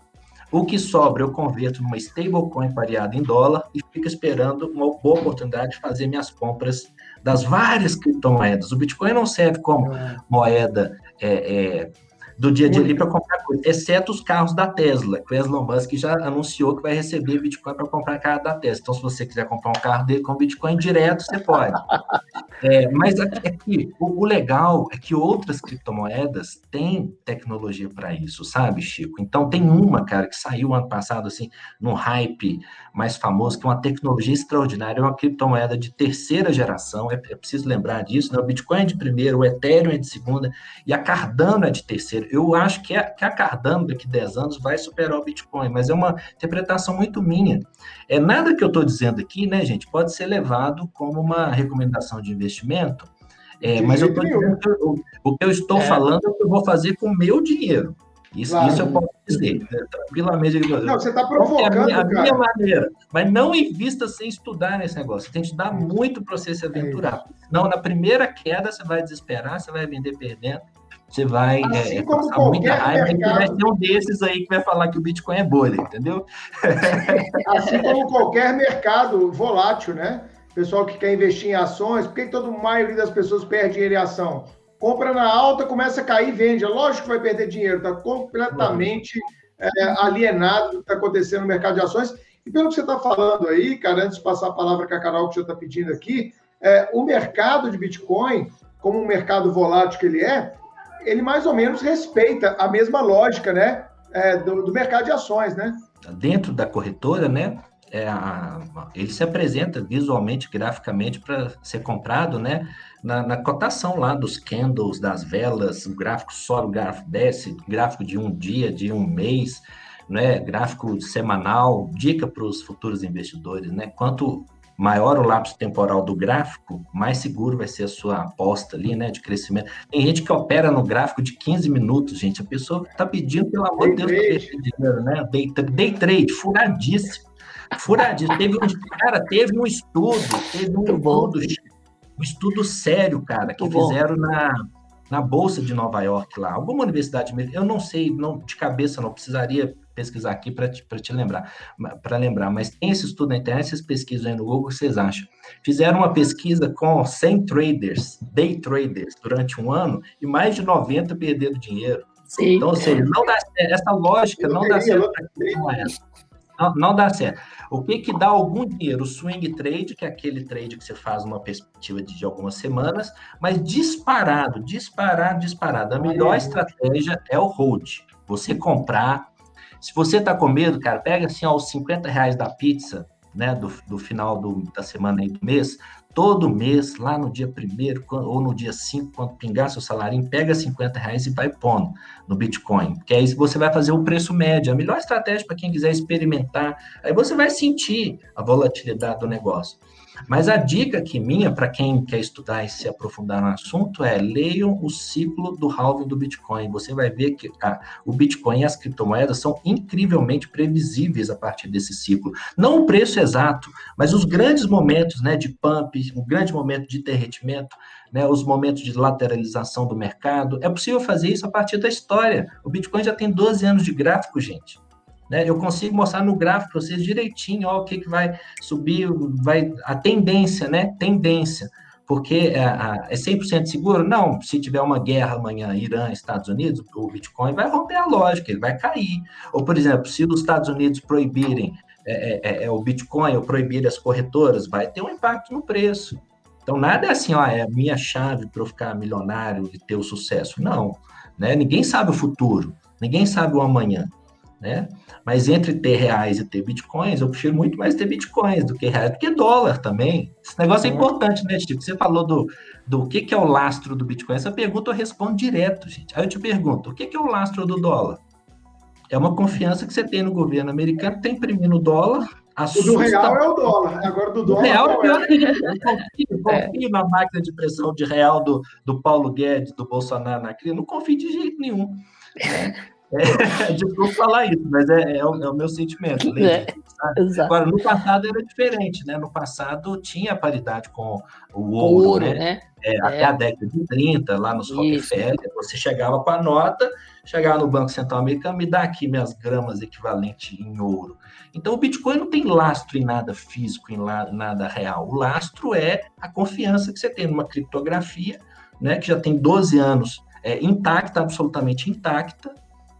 O que sobra eu converto numa stablecoin variada em dólar e fico esperando uma boa oportunidade de fazer minhas compras das várias criptomoedas. O Bitcoin não serve como é. moeda é, é, do dia a dia ali para comprar coisa, exceto os carros da Tesla, que o Elon Musk já anunciou que vai receber Bitcoin para comprar carro da Tesla. Então, se você quiser comprar um carro dele com Bitcoin direto, você pode. É, mas aqui, é o, o, legal é que outras criptomoedas têm tecnologia para isso, sabe, Chico? Então, tem uma, cara, que saiu ano passado, assim, num hype mais famoso, que é uma tecnologia extraordinária, é uma criptomoeda de terceira geração, é, é preciso lembrar disso, né? O Bitcoin é de primeira, o Ethereum é de segunda, e a Cardano é de terceira. Eu acho que a, que a Cardano, daqui a 10 anos, vai superar o Bitcoin, mas é uma interpretação muito minha. É nada que eu estou dizendo aqui, né, gente, pode ser levado como uma recomendação de investimento, é, mas eu tô dizendo, o que eu estou é. falando é o que eu vou fazer com o meu dinheiro. Isso, claro. isso eu posso dizer, né, tranquilamente. Não, você está provocando, é a, minha, a minha, maneira. Mas não invista sem estudar nesse negócio. Você tem que estudar muito para você se aventurar. É não, na primeira queda você vai desesperar, você vai vender perdendo você vai assim é, passar muita raiva mercado... vai ser um desses aí que vai falar que o Bitcoin é bolha, entendeu? Assim como qualquer mercado volátil, né? Pessoal que quer investir em ações, por que toda a maioria das pessoas perde dinheiro em ação? Compra na alta, começa a cair, vende. É lógico que vai perder dinheiro, está completamente é, alienado do que está acontecendo no mercado de ações. E pelo que você está falando aí, cara, antes de passar a palavra para a Carol, que já está pedindo aqui, é, o mercado de Bitcoin, como um mercado volátil que ele é, ele mais ou menos respeita a mesma lógica, né, é, do, do, mercado de ações, né? Dentro da corretora, né, é a, ele se apresenta visualmente, graficamente para ser comprado, né, na, na, cotação lá dos candles, das velas, o gráfico sobe, o gráfico desce, gráfico de um dia, de um mês, né, gráfico semanal, dica para os futuros investidores, né, quanto maior o lapso temporal do gráfico, mais seguro vai ser a sua aposta ali, né, de crescimento. Tem gente que opera no gráfico de 15 minutos, gente. A pessoa está pedindo, pelo amor de Deus, dinheiro, né? Day, day trade, furadíssimo. Furadíssimo. Teve um, cara, teve um estudo, teve um estudo, um estudo sério, cara, que Muito fizeram bom. na na Bolsa de Nova York lá, alguma universidade, eu não sei, não de cabeça não precisaria pesquisar aqui para te, te lembrar, para lembrar, mas tem esse estudo na internet, vocês pesquisam aí no Google, vocês acham. Fizeram uma pesquisa com 100 traders, day traders, durante um ano, e mais de 90 perderam dinheiro. Sim. Então, ou seja, não dá, essa lógica não dá certo não, não dá certo. O que que dá algum dinheiro? O swing trade, que é aquele trade que você faz uma perspectiva de, de algumas semanas, mas disparado, disparado, disparado. A melhor estratégia é o hold. Você comprar. Se você está com medo, cara, pega assim ó, os 50 reais da pizza, né, do, do final do, da semana aí do mês, todo mês, lá no dia primeiro ou no dia 5, quando pingar seu salário, pega 50 reais e vai pondo no Bitcoin. Porque aí você vai fazer o preço médio. A melhor estratégia para quem quiser experimentar. Aí você vai sentir a volatilidade do negócio. Mas a dica aqui minha, para quem quer estudar e se aprofundar no assunto, é leiam o ciclo do halving do Bitcoin. Você vai ver que ah, o Bitcoin e as criptomoedas são incrivelmente previsíveis a partir desse ciclo. Não o preço exato, mas os grandes momentos né, de pump, um grande momento de derretimento, né, os momentos de lateralização do mercado. É possível fazer isso a partir da história. O Bitcoin já tem 12 anos de gráfico, gente. Né? Eu consigo mostrar no gráfico para vocês direitinho ó, o que, que vai subir, vai a tendência, né? Tendência. Porque é, é 100% seguro? Não. Se tiver uma guerra amanhã, Irã, Estados Unidos, o Bitcoin vai romper a lógica, ele vai cair. Ou, por exemplo, se os Estados Unidos proibirem é, é, é o Bitcoin ou proibirem as corretoras, vai ter um impacto no preço. Então, nada é assim, ó, é a minha chave para eu ficar milionário e ter o sucesso. Não. Né? Ninguém sabe o futuro, ninguém sabe o amanhã. Né? Mas entre ter reais e ter bitcoins, eu prefiro muito mais ter bitcoins do que reais, do que dólar também. Esse negócio é, é importante, né, Chico? Você falou do, do que, que é o lastro do bitcoin. Essa pergunta eu respondo direto, gente. Aí eu te pergunto, o que, que é o lastro do dólar? É uma confiança que você tem no governo americano, está imprimindo dólar. Assusta... O do real é o dólar. Agora do dólar. O real é pior que eu confio, confio é. na máquina de pressão de real do, do Paulo Guedes, do Bolsonaro na crise. Não confio de jeito nenhum. Né? É, é desculpa falar isso, mas é, é, o, é o, meu sentimento. É, Agora, no passado era diferente, né? No passado tinha paridade com o ouro, ouro né? né? É, até a década de 30, lá nos Rockefeller, você chegava com a nota, chegava no Banco Central Americano, me dá aqui minhas gramas equivalente em ouro. Então, o Bitcoin não tem lastro em nada físico, em nada real. O lastro é a confiança que você tem numa criptografia, né? Que já tem 12 anos é, intacta, absolutamente intacta,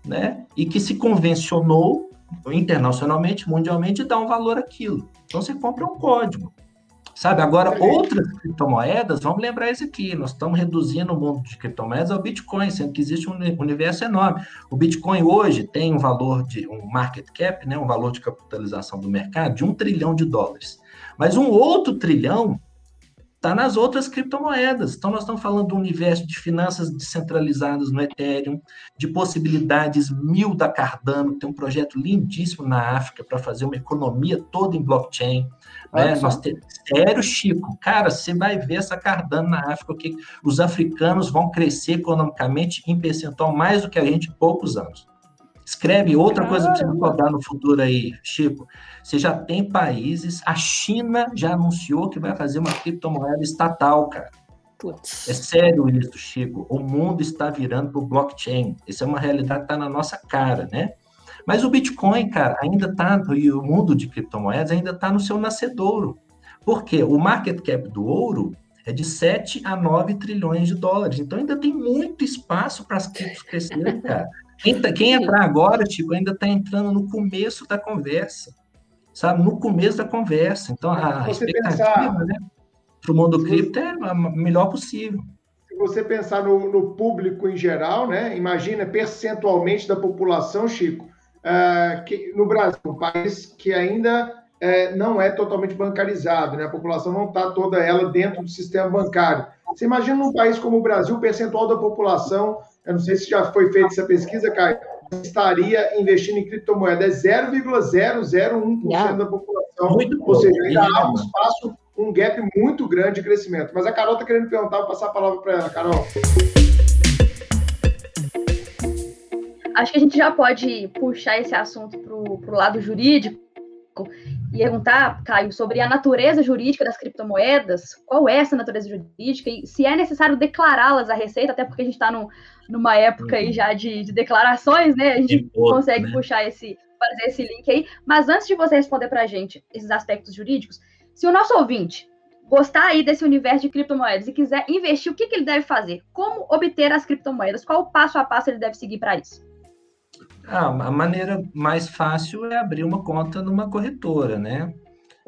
né? E que se convencionou internacionalmente, mundialmente, dar um valor àquilo. Então você compra um código. Sabe, agora outras criptomoedas, vamos lembrar isso aqui, nós estamos reduzindo o mundo de criptomoedas ao Bitcoin, sendo que existe um universo enorme. O Bitcoin hoje tem um valor de, um market cap, né, um valor de capitalização do mercado de um trilhão de dólares. Mas um outro trilhão está nas outras criptomoedas. Então, nós estamos falando do universo de finanças descentralizadas no Ethereum, de possibilidades mil da Cardano, tem um projeto lindíssimo na África para fazer uma economia toda em blockchain. Né? Nós temos, sério, Chico, cara, você vai ver essa Cardano na África, que os africanos vão crescer economicamente em percentual mais do que a gente em poucos anos. Escreve outra coisa para você rodar no futuro aí, Chico. Você já tem países, a China já anunciou que vai fazer uma criptomoeda estatal, cara. Putz. É sério isso, Chico. O mundo está virando para o blockchain. Isso é uma realidade que está na nossa cara, né? Mas o Bitcoin, cara, ainda está, e o mundo de criptomoedas ainda está no seu nascedouro. Por quê? O market cap do ouro é de 7 a 9 trilhões de dólares. Então ainda tem muito espaço para as criptos crescerem, cara. Quem, tá, quem entrar agora, tipo, ainda está entrando no começo da conversa, sabe? No começo da conversa. Então, a você expectativa pensar, né, para o mundo cripto é a melhor possível. Se você pensar no, no, público em geral, né? Imagina percentualmente da população, Chico, uh, que no Brasil, um país que ainda uh, não é totalmente bancarizado, né? A população não está toda ela dentro do sistema bancário. Você imagina num país como o Brasil, o percentual da população eu não sei se já foi feita essa pesquisa, Caio, estaria investindo em criptomoeda. É 0,001% da população. Muito Ou seja, ainda há um espaço, um gap muito grande de crescimento. Mas a Carol está querendo perguntar, vou passar a palavra para ela. Carol. Acho que a gente já pode puxar esse assunto para o lado jurídico, e perguntar, Caio, sobre a natureza jurídica das criptomoedas. Qual é essa natureza jurídica e se é necessário declará-las à Receita, até porque a gente está numa época aí uhum. já de, de, declarações, né? A gente consegue né? puxar esse, fazer esse link aí. Mas antes de você responder para a gente esses aspectos jurídicos, se o nosso ouvinte gostar aí desse universo de criptomoedas e quiser investir, o que, que ele deve fazer? Como obter as criptomoedas? Qual o passo a passo ele deve seguir para isso? Ah, a maneira mais fácil é abrir uma conta numa corretora, né?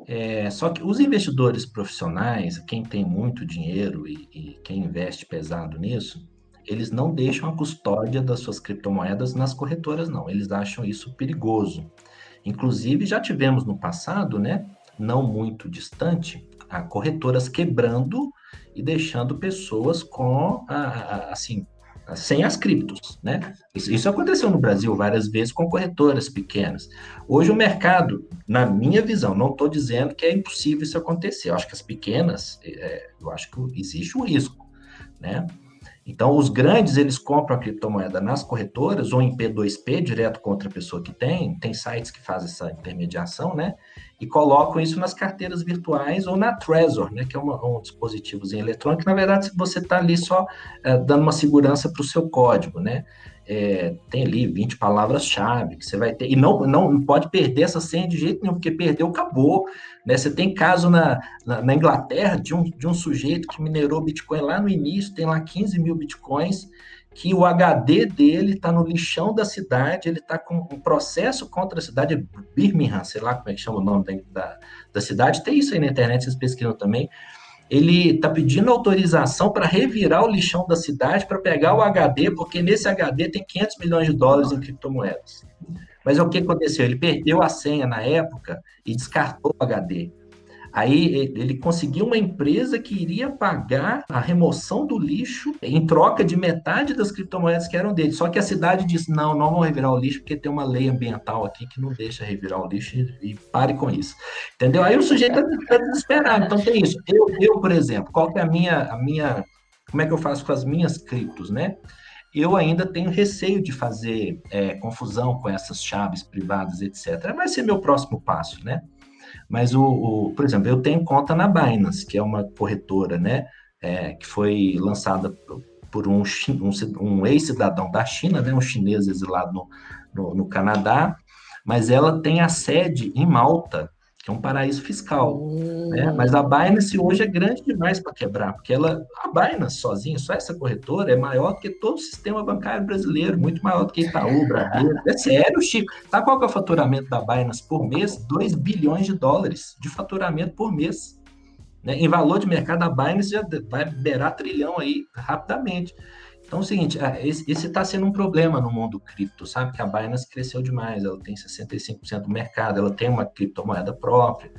É, só que os investidores profissionais, quem tem muito dinheiro e, e, quem investe pesado nisso, eles não deixam a custódia das suas criptomoedas nas corretoras, não. Eles acham isso perigoso. Inclusive, já tivemos no passado, né? Não muito distante, a corretoras quebrando e deixando pessoas com, a, a, assim, sem as criptos, né? Isso, aconteceu no Brasil várias vezes com corretoras pequenas. Hoje o mercado, na minha visão, não estou dizendo que é impossível isso acontecer. Eu acho que as pequenas, é, eu acho que existe um risco, né? Então, os grandes, eles compram a criptomoeda nas corretoras ou em P2P, direto contra a pessoa que tem. Tem sites que fazem essa intermediação, né? E colocam isso nas carteiras virtuais ou na Trezor, né? Que é uma, um dispositivozinho eletrônico. Na verdade, você está ali só é, dando uma segurança para o seu código, né? É, tem ali 20 palavras-chave que você vai ter. E não, não pode perder essa senha de jeito nenhum, porque perdeu, acabou. Né? Você tem caso na, na, na, Inglaterra de um, de um sujeito que minerou Bitcoin lá no início, tem lá 15 mil Bitcoins, que o HD dele está no lixão da cidade, ele está com um processo contra a cidade, Birmingham, sei lá como é que chama o nome da, da cidade, tem isso aí na internet, vocês pesquisam também ele está pedindo autorização para revirar o lixão da cidade para pegar o HD, porque nesse HD tem 500 milhões de dólares em criptomoedas. Mas o que aconteceu? Ele perdeu a senha na época e descartou o HD. Aí ele conseguiu uma empresa que iria pagar a remoção do lixo em troca de metade das criptomoedas que eram dele. Só que a cidade disse: não, não vamos revirar o lixo, porque tem uma lei ambiental aqui que não deixa revirar o lixo e, pare com isso. Entendeu? Aí o sujeito está desesperado. Então tem isso. Eu, eu, por exemplo, qual que é a minha, a minha. Como é que eu faço com as minhas criptos, né? eu ainda tenho receio de fazer é, confusão com essas chaves privadas, etc. Vai ser meu próximo passo, né? Mas, o, o, por exemplo, eu tenho conta na Binance, que é uma corretora, né? É, que foi lançada por um, um, um ex-cidadão da China, né? Um chinês exilado no, no, no Canadá, mas ela tem a sede em Malta, que é um paraíso fiscal. Uhum. Né? Hum. Mas a Binance hoje é grande demais para quebrar, porque ela, a Binance sozinha, só essa corretora, é maior do que todo o sistema bancário brasileiro, muito maior do que Itaú, Brasil. É sério, Chico. Sabe qual é o faturamento da Binance por mês? 2 bilhões de dólares de faturamento por mês. Né? Em valor de mercado, a Binance já vai beirar trilhão aí rapidamente. Então é o seguinte, é, esse está sendo um problema no mundo cripto, sabe? Que a Binance cresceu demais, ela tem 65% do mercado, ela tem uma criptomoeda própria,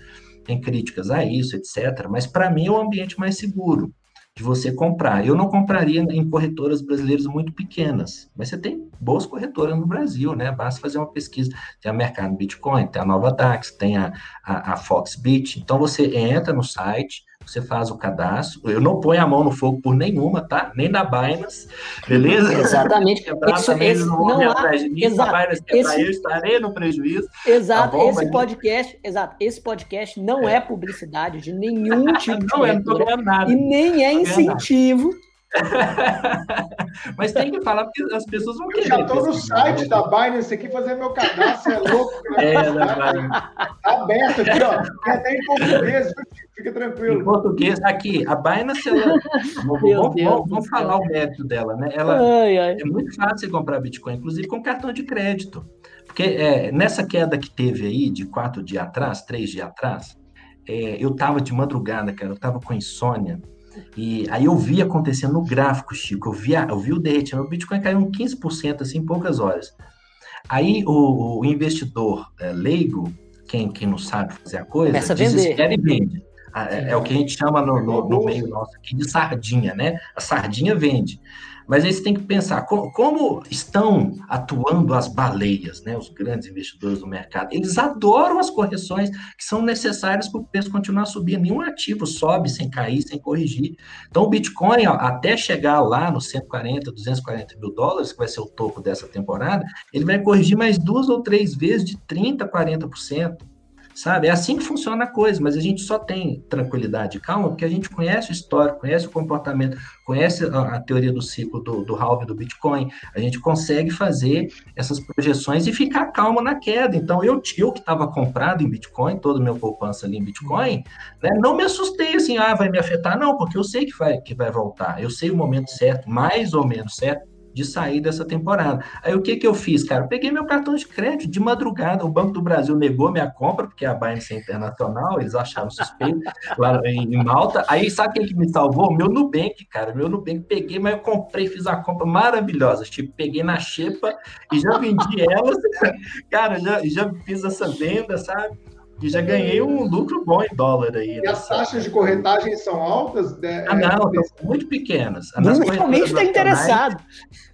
tem críticas a isso, etc. Mas para mim é o ambiente mais seguro de você comprar. Eu não compraria em corretoras brasileiras muito pequenas, mas você tem boas corretoras no Brasil, né? Basta fazer uma pesquisa. Tem a Mercado Bitcoin, tem a Nova Dax, tem a, a, a Foxbit. Então você entra no site, você faz o cadastro. Eu não ponho a mão no fogo por nenhuma, tá? Nem na Binance, beleza? Exatamente. Isso, esse, não, não há, atrás de mim, exato, Binance esse, eu estarei no prejuízo. Tá exato, tá bom, esse mas... podcast, exato, esse podcast não é, é publicidade de nenhum tipo não de não é, nada. e nem é incentivo Mas tem que falar porque as pessoas vão querer. Eu já estou no site da Binance aqui fazer meu cadastro, é louco. É, tá aberto aqui, ó. Tem até em português, fica tranquilo. Em português, aqui, a Binance, ela, vamos, vamos, vamos falar o mérito dela, né? Ela ai, ai. é muito fácil comprar Bitcoin, inclusive com cartão de crédito. Porque é, nessa queda que teve aí, de quatro dias atrás, três dias atrás, é, eu estava de madrugada, cara, eu estava com insônia. E aí eu vi acontecendo no gráfico, Chico, eu vi, eu vi o derretimento, o Bitcoin caiu um 15% assim, em poucas horas. Aí o, o investidor é, leigo, quem, quem não sabe fazer a coisa, Começa desespera e vende. É, é, o que a gente chama no, no, no meio nosso aqui de sardinha, né? A sardinha vende. Mas aí você tem que pensar como, como, estão atuando as baleias, né, os grandes investidores do mercado. Eles adoram as correções que são necessárias para o preço continuar subindo. Nenhum ativo sobe sem cair, sem corrigir. Então, o Bitcoin, ó, até chegar lá nos 140, 240 mil dólares, que vai ser o topo dessa temporada, ele vai corrigir mais duas ou três vezes de 30%, 40%. Sabe? É assim que funciona a coisa, mas a gente só tem tranquilidade e calma porque a gente conhece o histórico, conhece o comportamento, conhece a, a teoria do ciclo do, do halving do Bitcoin, a gente consegue fazer essas projeções e ficar calmo na queda. Então, eu, eu que estava comprado em Bitcoin, todo meu poupança ali em Bitcoin, né, não me assustei assim, ah, vai me afetar, não, porque eu sei que vai, que vai voltar, eu sei o momento certo, mais ou menos certo, de sair dessa temporada. Aí o que que eu fiz, cara? Eu peguei meu cartão de crédito de madrugada, o Banco do Brasil negou minha compra, porque a Binance é internacional, eles acharam suspeito lá em Malta. Aí sabe quem que me salvou? Meu Nubank, cara. Meu Nubank, peguei, mas eu comprei, fiz a compra maravilhosa. Tipo, peguei na xepa e já vendi elas. cara, já, já fiz essa venda, sabe? E já ganhei um lucro bom em dólar aí. E as taxas de corretagem são altas? Né? Ah, não, são muito pequenas. Bruno realmente está interessado.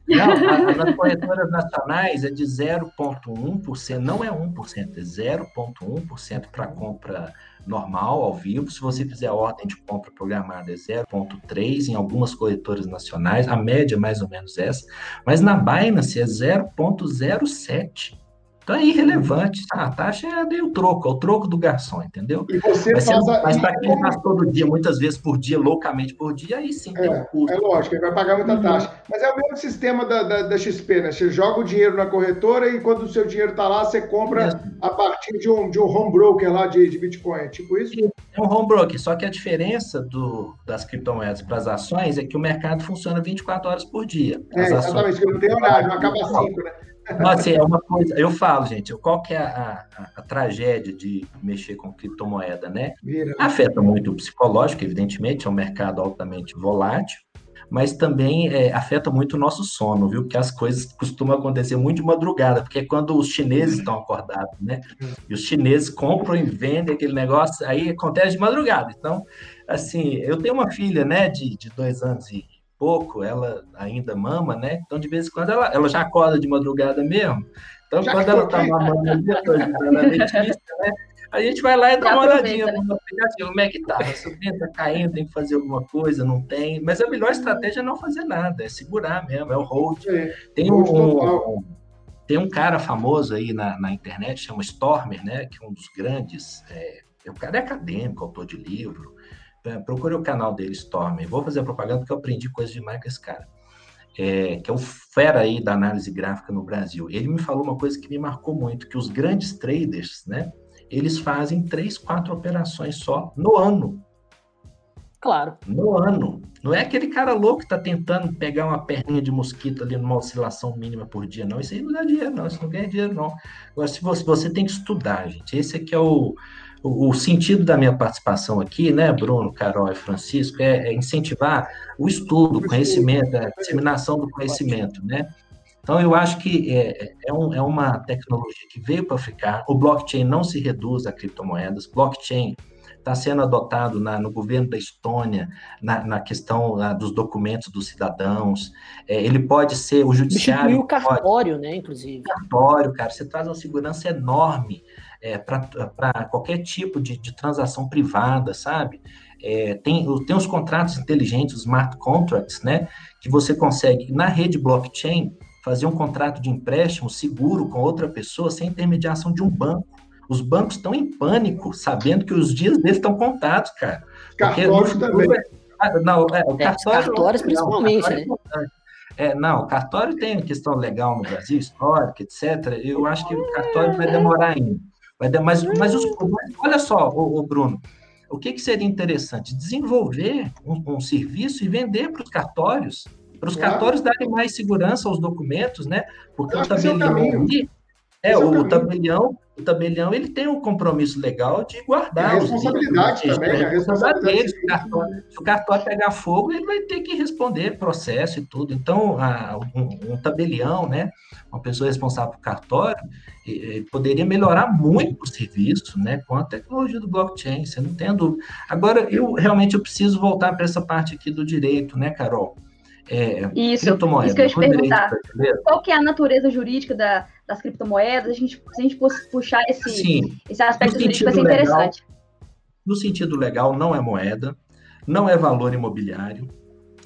Não, nas corretoras nacionais é de 0,1%, não é 1%, é 0,1% para compra normal, ao vivo. Se você fizer a ordem de compra programada, é 0,3% em algumas corretoras nacionais, a média é mais ou menos essa. Mas na Binance é 0,07%. Então é irrelevante. Tá? A taxa é o troco, é o troco do garçom, entendeu? E você mas, faz a... mas para quem faz todo dia, muitas vezes por dia, loucamente por dia, aí sim é, tem um custo. É lógico, ele vai pagar muita uhum. taxa. Mas é o mesmo sistema da, da, da, XP, né? Você joga o dinheiro na corretora e quando o seu dinheiro está lá, você compra a partir de um, de um home broker lá de, de Bitcoin. É tipo isso? É um home broker, só que a diferença do, das criptomoedas para as ações é que o mercado funciona 24 horas por dia. É, exatamente, que não tem horário, não acaba 5, né? Nossa, é uma coisa. Eu falo, gente, qual que é a, a, a tragédia de mexer com criptomoeda, né? Vira. Afeta muito o psicológico, evidentemente, é um mercado altamente volátil, mas também é, afeta muito o nosso sono, viu? Porque as coisas costumam acontecer muito de madrugada, porque é quando os chineses estão acordados, né? E os chineses compram e vendem aquele negócio, aí acontece de madrugada. Então, assim, eu tenho uma filha, né, de, de dois anos e pouco, ela ainda mama, né? Então, de vez em quando, ela, ela já acorda de madrugada mesmo. Então, já quando ela está mamando ali, ela é dentista, né? A gente vai lá e dá uma olhadinha né? no aplicativo, como é que tá? Tá subindo, tá caindo, tem que fazer alguma coisa, não tem. Mas a melhor estratégia é não fazer nada, é segurar mesmo, é o hold. É, tem um, um, tem um cara famoso aí na, na internet, chama Stormer, né? Que é um dos grandes. É, o cara é acadêmico, autor de livro, é, procure o canal dele, Storm. Vou fazer propaganda porque eu aprendi coisas demais com esse cara. É, que é o fera aí da análise gráfica no Brasil. Ele me falou uma coisa que me marcou muito, que os grandes traders, né, eles fazem três, quatro operações só no ano. Claro. No ano. Não é aquele cara louco que está tentando pegar uma perninha de mosquito ali numa oscilação mínima por dia, não. Isso aí não dá dinheiro, não. Isso não ganha dinheiro, não. Agora, se você, você tem que estudar, gente. Esse aqui é o, o, sentido da minha participação aqui, né, Bruno, Carol e Francisco, é, é incentivar o estudo, o conhecimento, a disseminação do conhecimento, né? Então, eu acho que é, é, um, é uma tecnologia que veio para ficar. O blockchain não se reduz a criptomoedas. Blockchain está sendo adotado na, no governo da Estônia, na, na questão na, dos documentos dos cidadãos. É, ele pode ser o judiciário. E o cartório, pode, né, inclusive. Cartório, cara, você traz uma segurança enorme é, para qualquer tipo de, de, transação privada, sabe? É, tem, tem os contratos inteligentes, os smart contracts, né? Que você consegue, na rede blockchain, fazer um contrato de empréstimo seguro com outra pessoa sem intermediação de um banco. Os bancos estão em pânico, sabendo que os dias deles estão contados, cara. Cartório também. É, não, é, o é, cartório, cartórios principalmente, cartório né? É, não, cartório tem questão legal no Brasil, histórica, etc. Eu acho que o cartório vai demorar ainda. Vai dar, mas, mas os, olha só, o, Bruno, o que, que seria interessante? Desenvolver um, um serviço e vender para os cartórios, para os claro. cartórios darem mais segurança aos documentos, né? Porque o tabelião é, é, o, o tabelião, o tabelião ele tem um compromisso legal de guardar. a responsabilidade os, também, a responsabilidade. Se o, cartório, se o cartório pegar fogo, ele vai ter que responder processo e tudo. Então, a, um, um, tabelião, né, uma pessoa responsável por cartório, poderia melhorar muito o serviço, né, com a tecnologia do blockchain, você não tem dúvida. Agora, eu realmente eu preciso voltar para essa parte aqui do direito, né, Carol? É, isso, isso que eu ia te perguntar. Qual que é a natureza jurídica da, das criptomoedas? A gente, se a gente puxar esse, Sim, esse aspecto jurídico, vai ser interessante. Legal, no sentido legal, não é moeda, não é valor imobiliário,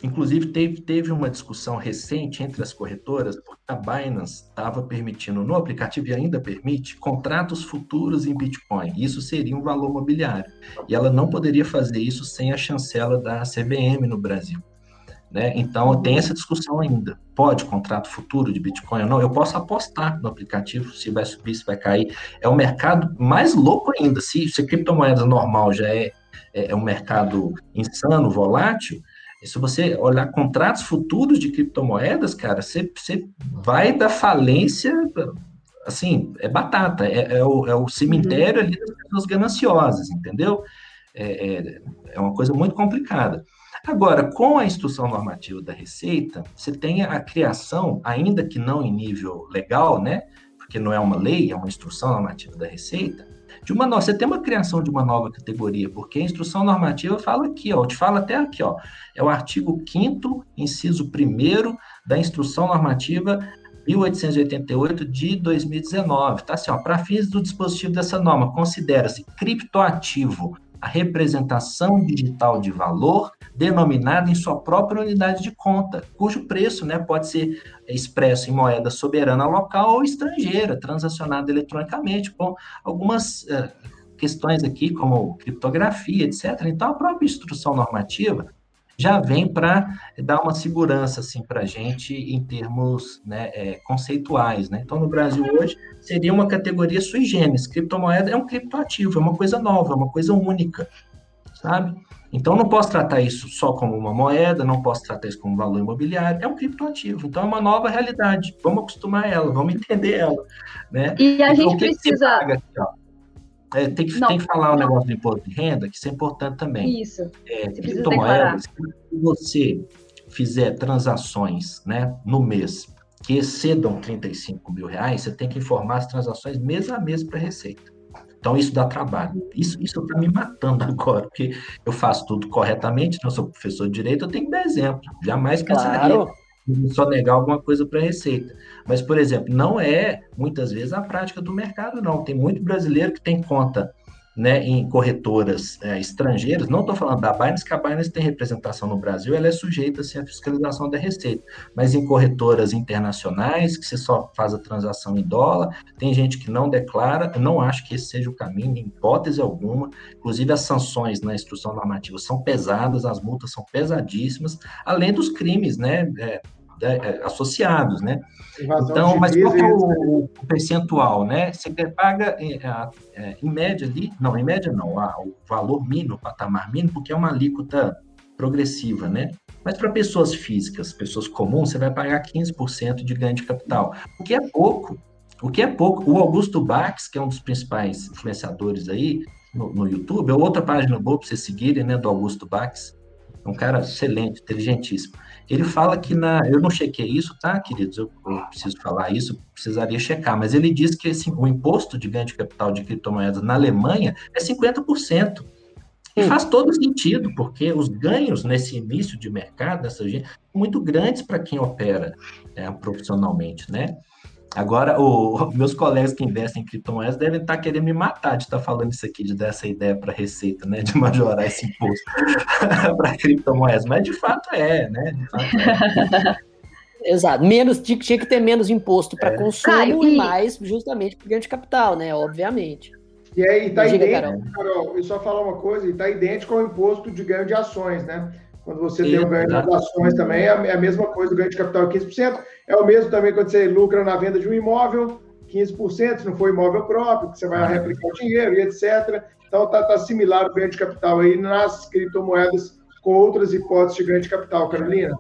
Inclusive, teve, teve uma discussão recente entre as corretoras, porque a Binance estava permitindo no aplicativo, e ainda permite, contratos futuros em Bitcoin. Isso seria um valor mobiliário. E ela não poderia fazer isso sem a chancela da CBM no Brasil. Né? Então, tem essa discussão ainda. Pode contrato futuro de Bitcoin ou não? Eu posso apostar no aplicativo se vai subir, se vai cair. É um mercado mais louco ainda. Se, se criptomoeda normal já é, é, é um mercado insano, volátil, se você olhar contratos futuros de criptomoedas, cara, você, você vai da falência, assim, é batata, é, é, o, é o, cemitério uhum. ali das pessoas gananciosas, entendeu? É, é, é, uma coisa muito complicada. Agora, com a instrução normativa da Receita, você tem a criação, ainda que não em nível legal, né? Porque não é uma lei, é uma instrução normativa da Receita, de uma nova, você tem uma criação de uma nova categoria, porque a instrução normativa fala aqui, ó, te fala até aqui, ó, é o artigo 5 inciso 1 da instrução normativa 1888 de 2019, tá assim, ó, para fins do dispositivo dessa norma, considera-se criptoativo a representação digital de valor denominada em sua própria unidade de conta, cujo preço né, pode ser expresso em moeda soberana local ou estrangeira, transacionada eletronicamente, com algumas uh, questões aqui, como criptografia, etc. Então, a própria instrução normativa já vem para dar uma segurança assim para a gente em termos né, é, conceituais. Né? Então, no Brasil hoje seria uma categoria sui generis. Criptomoeda é um criptoativo, é uma coisa nova, é uma coisa única, sabe? Então, não posso tratar isso só como uma moeda, não posso tratar isso como valor imobiliário, é um criptoativo. Então, é uma nova realidade. Vamos acostumar ela, vamos entender ela. Né? E a então, gente precisa. Paga, aqui, é, tem, que, tem que falar o um negócio do imposto de renda, que isso é importante também. Isso. É, criptomoedas, se você fizer transações né, no mês que excedam 35 mil reais, você tem que informar as transações mês a mês para a Receita. Então, isso dá trabalho. Isso está me matando agora, porque eu faço tudo corretamente, não sou professor de direito, eu tenho que dar exemplo. Jamais pensaria claro só negar alguma coisa para a Receita. Mas, por exemplo, não é muitas vezes a prática do mercado, não. Tem muito brasileiro que tem conta né, em corretoras é, estrangeiras, não estou falando da Binance, que a Binance tem representação no Brasil, ela é sujeita assim, à fiscalização da Receita, mas em corretoras internacionais, que você só faz a transação em dólar, tem gente que não declara, eu não acho que esse seja o caminho, em hipótese alguma, inclusive as sanções na instrução normativa são pesadas, as multas são pesadíssimas, além dos crimes, né, é, associados, né? então, mas qual é o, o, percentual, né? Você paga é, é, em média ali, não, em média não, o valor mínimo, o patamar mínimo, porque é uma alíquota progressiva, né? Mas para pessoas físicas, pessoas comuns, você vai pagar 15% de ganho de capital, o que é pouco. O que é pouco. O Augusto Bax, que é um dos principais influenciadores aí no, no YouTube, é outra página boa para vocês seguirem, né, do Augusto Bax. É um cara excelente, inteligentíssimo. Ele fala que na. Eu não chequei isso, tá, queridos? Eu, eu preciso falar isso, precisaria checar, mas ele diz que assim, o imposto de ganho de capital de criptomoedas na Alemanha é 50%. E faz todo sentido, porque os ganhos nesse início de mercado, dessa gente, são muito grandes para quem opera é, profissionalmente, né? Agora, o, meus colegas que investem em criptomoedas devem estar querendo me matar de estar falando isso aqui, de dar essa ideia para a Receita, né? De majorar esse imposto para criptomoedas. Mas de fato é, né? De fato é. Exato. Menos, tinha que ter menos imposto para é. consumo Caio, e mais justamente por ganho de capital, né? Obviamente. E aí, está idêntico, Carol. Carol, eu só falar uma coisa, está idêntico ao imposto de ganho de ações, né? Quando você tem o ganho de ações também, é, é a mesma coisa, o ganho de capital é 15%. É o mesmo também quando você lucra na venda de um imóvel, 15%, se não for imóvel próprio, que você vai replicar o dinheiro e etc. Então, está tá similar o ganho de capital aí nas criptomoedas com outras hipóteses de ganho de capital, Carolina.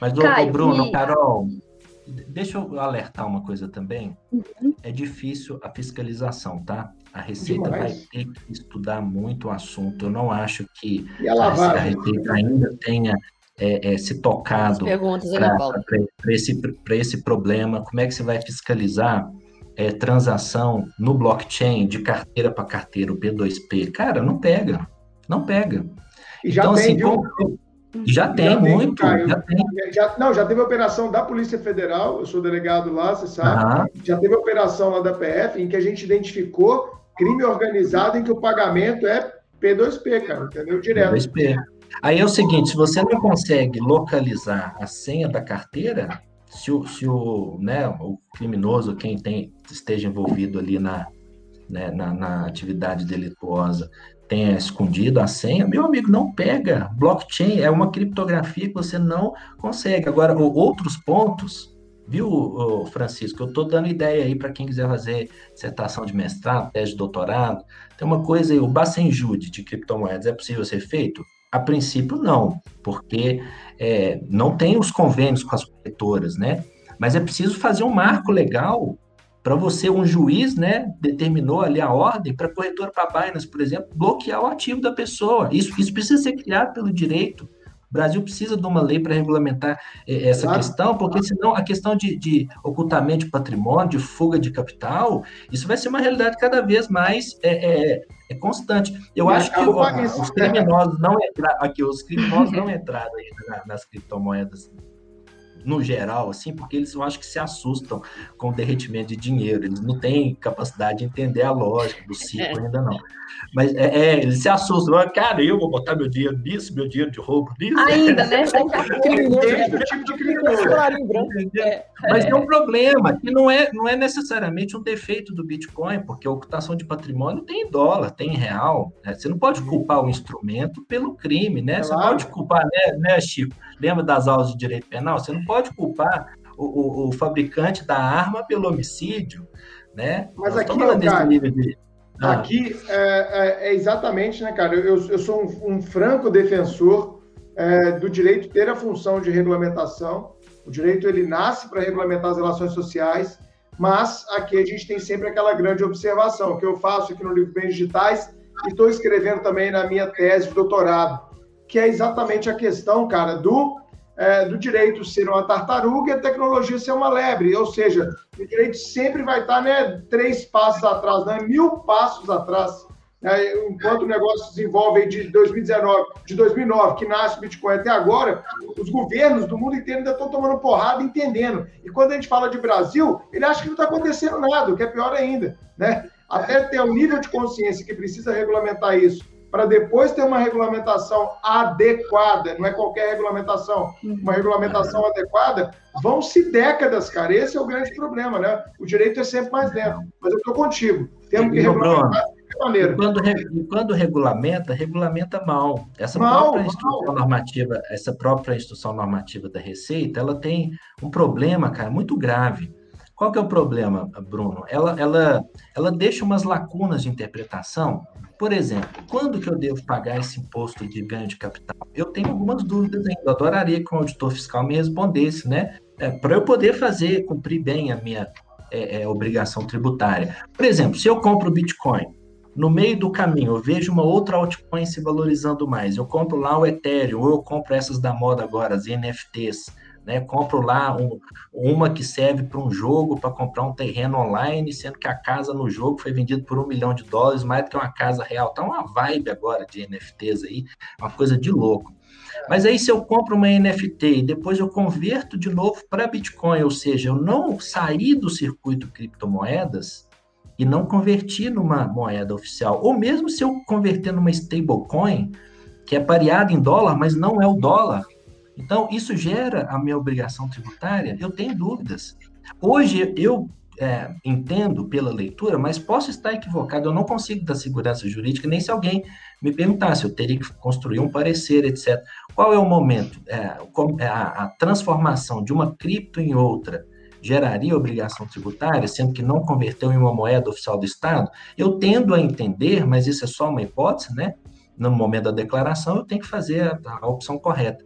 Mas, Caio, Bruno, e... Carol, deixa eu alertar uma coisa também. Uhum. É difícil a fiscalização, tá? A Receita Demais. vai ter que estudar muito o assunto. Eu não acho que a, a, Receita ainda tenha é, é, se tocado para esse, esse problema. Como é que você vai fiscalizar é, transação no blockchain de carteira para carteira, o P2P? Cara, não pega. Não pega. E já então, tem, assim, como, já tem já muito. Tem, já tem. Já, não, já teve operação da Polícia Federal, eu sou delegado lá, você sabe. Uhum. Já teve operação lá da PF em que a gente identificou crime organizado em que o pagamento é P2P, cara, entendeu? Direto. P2P. Aí é o seguinte, se você não consegue localizar a senha da carteira, se o, se o, né, o criminoso, quem tem, esteja envolvido ali na, né, na, na, atividade delituosa, tenha escondido a senha, meu amigo, não pega. Blockchain é uma criptografia que você não consegue. Agora, outros pontos, viu, Francisco? Eu estou dando ideia aí para quem quiser fazer dissertação de mestrado, tese de doutorado. Tem uma coisa aí, o Bacenjude de criptomoedas, é possível ser feito? A princípio, não, porque é, não tem os convênios com as corretoras, né? Mas é preciso fazer um marco legal para você, um juiz, né, determinou ali a ordem para a corretora para Binance, por exemplo, bloquear o ativo da pessoa. Isso, isso precisa ser criado pelo direito. Brasil precisa de uma lei para regulamentar eh, essa claro. questão, porque senão a questão de, de, ocultamento de patrimônio, de fuga de capital, isso vai ser uma realidade cada vez mais é, é, é constante. Eu e acho que ó, os criminosos não entraram aqui, os criminosos não entraram ainda nas criptomoedas no geral, assim, porque eles eu acho que se assustam com o derretimento de dinheiro, eles não têm capacidade de entender a lógica do ciclo ainda não. Mas é, é, eles se assustam, cara, eu vou botar meu dinheiro nisso, meu dinheiro de roubo nisso. Ainda, né? Mas tem um problema, que não é, não é necessariamente um defeito do Bitcoin, porque a ocultação de patrimônio tem dólar, tem real. Né? Você não pode culpar o instrumento pelo crime, né? Você pode culpar, né, né, Chico? Lembra das aulas de direito penal? Você não pode culpar o, o, o fabricante da arma pelo homicídio, né? Mas Nós aqui, cara, de... ah. aqui é, é, é, exatamente, né, cara? Eu, eu sou um, um franco defensor é, do direito ter a função de regulamentação. O direito ele nasce para regulamentar as relações sociais, mas aqui a gente tem sempre aquela grande observação que eu faço aqui no livro Bens Digitais e estou escrevendo também na minha tese de doutorado que é exatamente a questão, cara, do, é, do direito ser uma tartaruga e a tecnologia ser uma lebre. Ou seja, o direito sempre vai estar né, três passos atrás, né, mil passos atrás. Né, enquanto o negócio se desenvolve de 2019, de 2009, que nasce o Bitcoin até agora, os governos do mundo inteiro ainda estão tomando porrada, entendendo. E quando a gente fala de Brasil, ele acha que não está acontecendo nada, o que é pior ainda. Né? Até ter um nível de consciência que precisa regulamentar isso para depois ter uma regulamentação adequada, não é qualquer regulamentação, uma regulamentação adequada, vão-se décadas, cara. Esse é o grande problema, né? O direito é sempre mais lento. Mas eu estou contigo. Temos que regulamentar de maneira. E quando, e quando regulamenta, regulamenta mal. Essa mal, própria instrução mal. normativa, essa própria instrução normativa da Receita, ela tem um problema, cara, muito grave. Qual que é o problema, Bruno? Ela, ela, ela deixa umas lacunas de interpretação por exemplo, quando que eu devo pagar esse imposto de ganho de capital? Eu tenho algumas dúvidas ainda. Eu adoraria que o auditor fiscal me respondesse, né? É, Para eu poder fazer, cumprir bem a minha é, é, obrigação tributária. Por exemplo, se eu compro Bitcoin, no meio do caminho eu vejo uma outra altcoin se valorizando mais, eu compro lá o Ethereum, ou eu compro essas da moda agora, as NFTs né? Compro lá um, uma que serve para um jogo, para comprar um terreno online, sendo que a casa no jogo foi vendida por um milhão de dólares, mais do que uma casa real. Tá uma vibe agora de NFTs aí, uma coisa de louco. Mas aí, se eu compro uma NFT e depois eu converto de novo para Bitcoin, ou seja, eu não saí do circuito criptomoedas e não converti numa moeda oficial, ou mesmo se eu converter numa stablecoin, que é pareada em dólar, mas não é o dólar, então, isso gera a minha obrigação tributária? Eu tenho dúvidas. Hoje, eu é, entendo pela leitura, mas posso estar equivocado, eu não consigo dar segurança jurídica, nem se alguém me perguntasse, eu teria que construir um parecer, etc. Qual é o momento? É, é, a, a transformação de uma cripto em outra geraria obrigação tributária, sendo que não converteu em uma moeda oficial do Estado? Eu tendo a entender, mas isso é só uma hipótese, né? No momento da declaração, eu tenho que fazer a, a opção correta.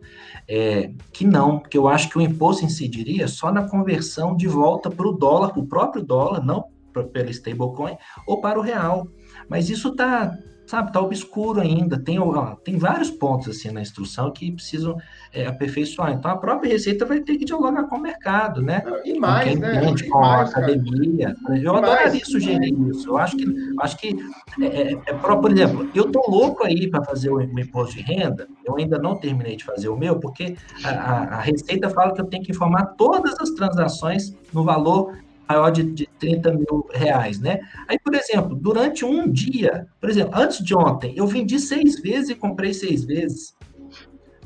É, que não, porque eu acho que o imposto incidiria só na conversão de volta para o dólar, para o próprio dólar, não pelo stablecoin, ou para o real. Mas isso está sabe, tá obscuro ainda. Tem, ó, tem vários pontos assim na instrução que precisam é, aperfeiçoar. Então a própria Receita vai ter que dialogar com o mercado, né? E mais, com né? Com mais, a academia. Cara. Eu e adoraria mais, sugerir isso. Eu acho que, acho que é, é, é por exemplo, eu tô louco aí para fazer o, o, imposto de renda. Eu ainda não terminei de fazer o meu, porque a, a, a Receita fala que eu tenho que informar todas as transações no valor maior de, de 30 mil reais, né? Aí, por exemplo, durante um dia, por exemplo, antes de ontem, eu vendi seis vezes e comprei seis vezes.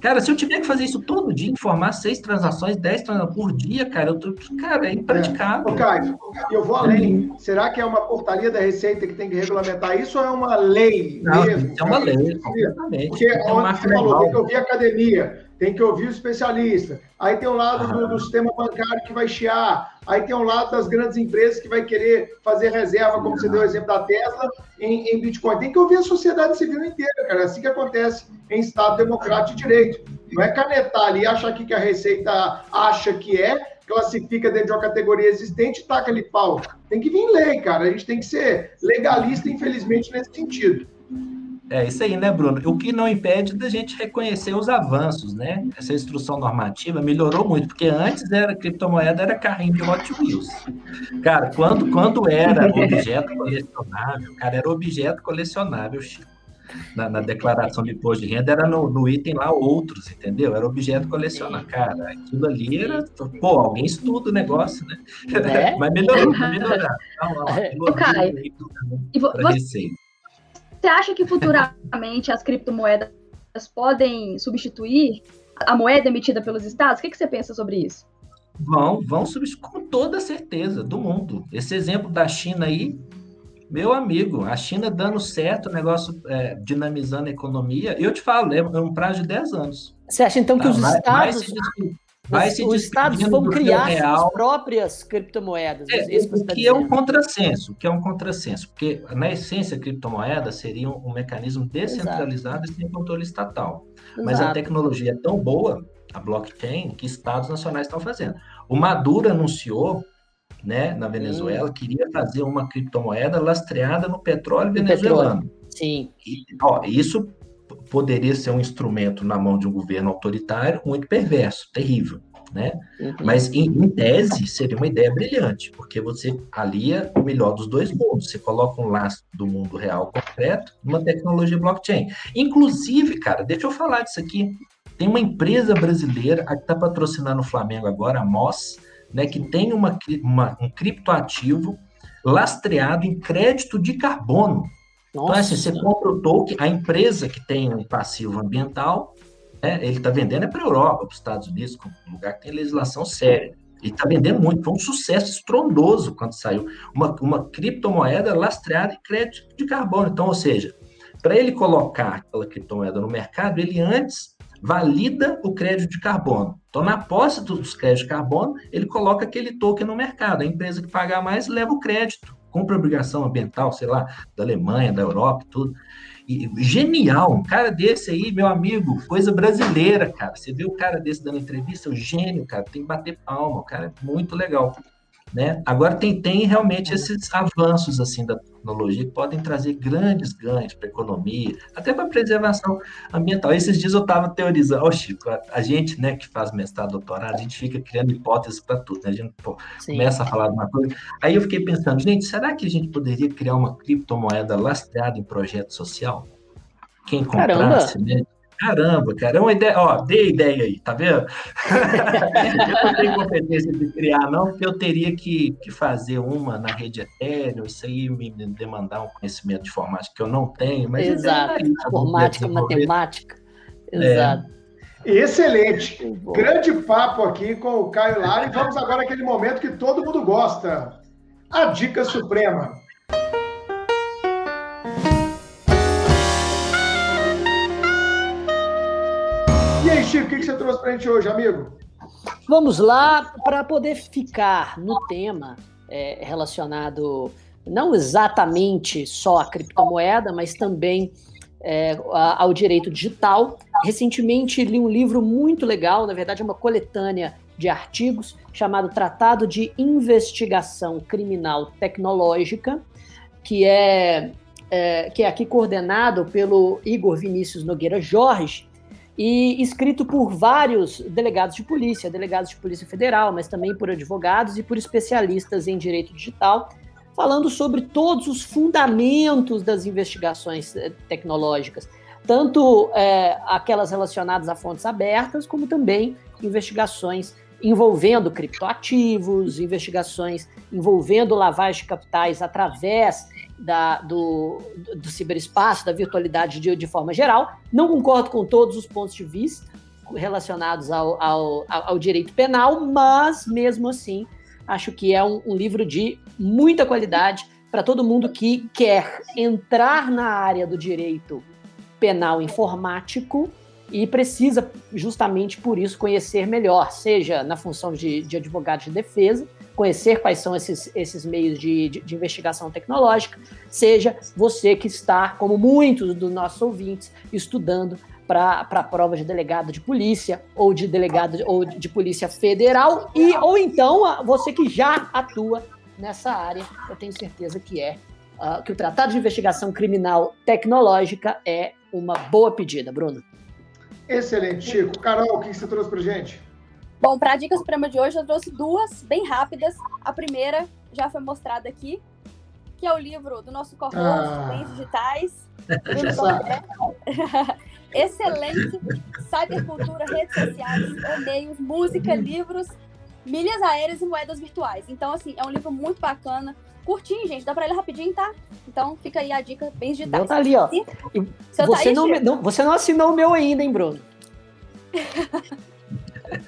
Cara, se eu tiver que fazer isso todo dia, informar seis transações, dez transações por dia, cara, eu tô, cara, é impraticável. É. Caio, eu vou além. Será que é uma portaria da Receita que tem que regulamentar isso ou é uma lei Não, mesmo? É uma lei, completamente. Porque é ontem você falou, que ouvir academia, tem que ouvir o especialista. Aí tem um lado do, do, sistema bancário que vai chiar. Aí tem um lado das grandes empresas que vai querer fazer reserva, como você deu o exemplo da Tesla, em, em Bitcoin. Tem que ouvir a sociedade civil inteira, cara. É assim que acontece em Estado democrático de direito. Não é canetar ali achar que a Receita acha que é, classifica dentro de uma categoria existente e taca ali pau. Tem que vir lei, cara. A gente tem que ser legalista, infelizmente, nesse sentido. É isso aí, né, Bruno? O que não impede da gente reconhecer os avanços, né? Essa instrução normativa melhorou muito, porque antes era criptomoeda, era carrinho de Hot Wheels. Cara, quando, quando era objeto colecionável, cara, era objeto colecionável, Chico. Na, na, declaração de imposto de renda era no, no, item lá outros, entendeu? Era objeto colecionável. Cara, aquilo ali era. Pô, alguém estuda o negócio, né? É? Mas melhorou, melhorou. Então, ó, melhorou e você, você acha que futuramente as criptomoedas podem substituir a moeda emitida pelos estados? O que, que você pensa sobre isso? Vão, vão substituir com toda certeza, do mundo. Esse exemplo da China aí, meu amigo, a China dando certo, o negócio é, dinamizando a economia, eu te falo, é um prazo de 10 anos. Você acha então que tá, os estados Vai os, os estados vão criar real. suas próprias criptomoedas. É, o que, tá que é um contrassenso, que é um contrassenso, porque na essência a criptomoeda seria um, um mecanismo descentralizado Exato. e sem controle estatal. Exato. Mas a tecnologia é tão boa, a blockchain, que estados nacionais estão fazendo. O Maduro anunciou, né, na Venezuela, hum. queria fazer uma criptomoeda lastreada no petróleo venezuelano. Petróleo. Sim. E, ó, isso poderia ser um instrumento na mão de um governo autoritário muito perverso, terrível, né? Uhum. Mas, em, em, tese, seria uma ideia brilhante, porque você alia o melhor dos dois mundos. Você coloca um laço do mundo real concreto numa tecnologia blockchain. Inclusive, cara, deixa eu falar disso aqui. Tem uma empresa brasileira que está patrocinando o Flamengo agora, a MOS, né, que tem uma, uma, um criptoativo lastreado em crédito de carbono. Nossa. Então, assim, você compra o token, a empresa que tem um passivo ambiental, né, ele está vendendo é para a Europa, para os Estados Unidos, um lugar que tem legislação séria. Ele está vendendo muito, foi um sucesso estrondoso quando saiu. Uma, uma criptomoeda lastreada em crédito de carbono. Então, ou seja, para ele colocar aquela criptomoeda no mercado, ele antes valida o crédito de carbono. Então, na posse dos créditos de carbono, ele coloca aquele token no mercado. A empresa que pagar mais leva o crédito compra obrigação ambiental, sei lá, da Alemanha, da Europa, tudo. E, genial, um cara desse aí, meu amigo, coisa brasileira, cara. Você vê o cara desse dando entrevista, o gênio, cara, tem que bater palma, o cara é muito legal. Né? Agora tem, tem realmente esses avanços assim da tecnologia que podem trazer grandes ganhos para a economia, até para a preservação ambiental. Esses dias eu estava teorizando, oh, Chico, a, a, gente né, que faz mestrado, doutorado, a gente fica criando hipóteses para tudo, né? a gente pô, começa a falar de uma coisa. Aí eu fiquei pensando, gente, será que a gente poderia criar uma criptomoeda lastreada em projeto social? Quem comprasse, Caramba. né? Caramba, cara, é uma ideia. Ó, dê ideia aí, tá vendo? eu não tenho competência de criar, não, porque eu teria que, que fazer uma na rede Ethereum, isso aí me demandar um conhecimento de informática que eu não tenho. Mas Exato, aí, informática, matemática. É. Exato. É. Excelente. Grande papo aqui com o Caio Lara. E vamos agora àquele momento que todo mundo gosta. A dica suprema. Que você trouxe para a gente hoje, amigo? Vamos lá, para poder ficar no tema é, relacionado não exatamente só à criptomoeda, mas também é, ao direito digital. Recentemente li um livro muito legal, na verdade, é uma coletânea de artigos chamado Tratado de Investigação Criminal Tecnológica, que é, é, que é aqui coordenado pelo Igor Vinícius Nogueira Jorge, e escrito por vários delegados de polícia, delegados de polícia federal, mas também por advogados e por especialistas em direito digital, falando sobre todos os fundamentos das investigações eh, tecnológicas, tanto é, aquelas relacionadas a fontes abertas, como também investigações envolvendo criptoativos, investigações envolvendo lavagem de capitais através da, do, do ciberespaço, da virtualidade de, de forma geral. Não concordo com todos os pontos de vista, relacionados ao, ao, ao direito penal, mas mesmo assim acho que é um, um livro de muita qualidade para todo mundo que quer entrar na área do direito penal informático e precisa justamente por isso conhecer melhor, seja na função de, de advogado de defesa, conhecer quais são esses, esses meios de, de, de, investigação tecnológica, seja você que está, como muitos dos nossos ouvintes, estudando para a prova de delegado de polícia ou de delegado ou de polícia federal e ou então você que já atua nessa área, eu tenho certeza que é uh, que o Tratado de Investigação Criminal Tecnológica é uma boa pedida, Bruno. Excelente, Chico. Carol, o que você trouxe para gente? Bom, para a Dica Suprema de hoje, eu trouxe duas bem rápidas. A primeira já foi mostrada aqui, que é o livro do nosso co ah. Bens Digitais. Excelente. Cybercultura, redes sociais, e-mails, música, livros, milhas aéreas e moedas virtuais. Então, assim, é um livro muito bacana. Curtinho, gente, dá para ler rapidinho, tá? Então fica aí a dica bem digitais. Então tá ali, ó. Você, tá aí, não, não, você não assinou o meu ainda, hein, Bruno?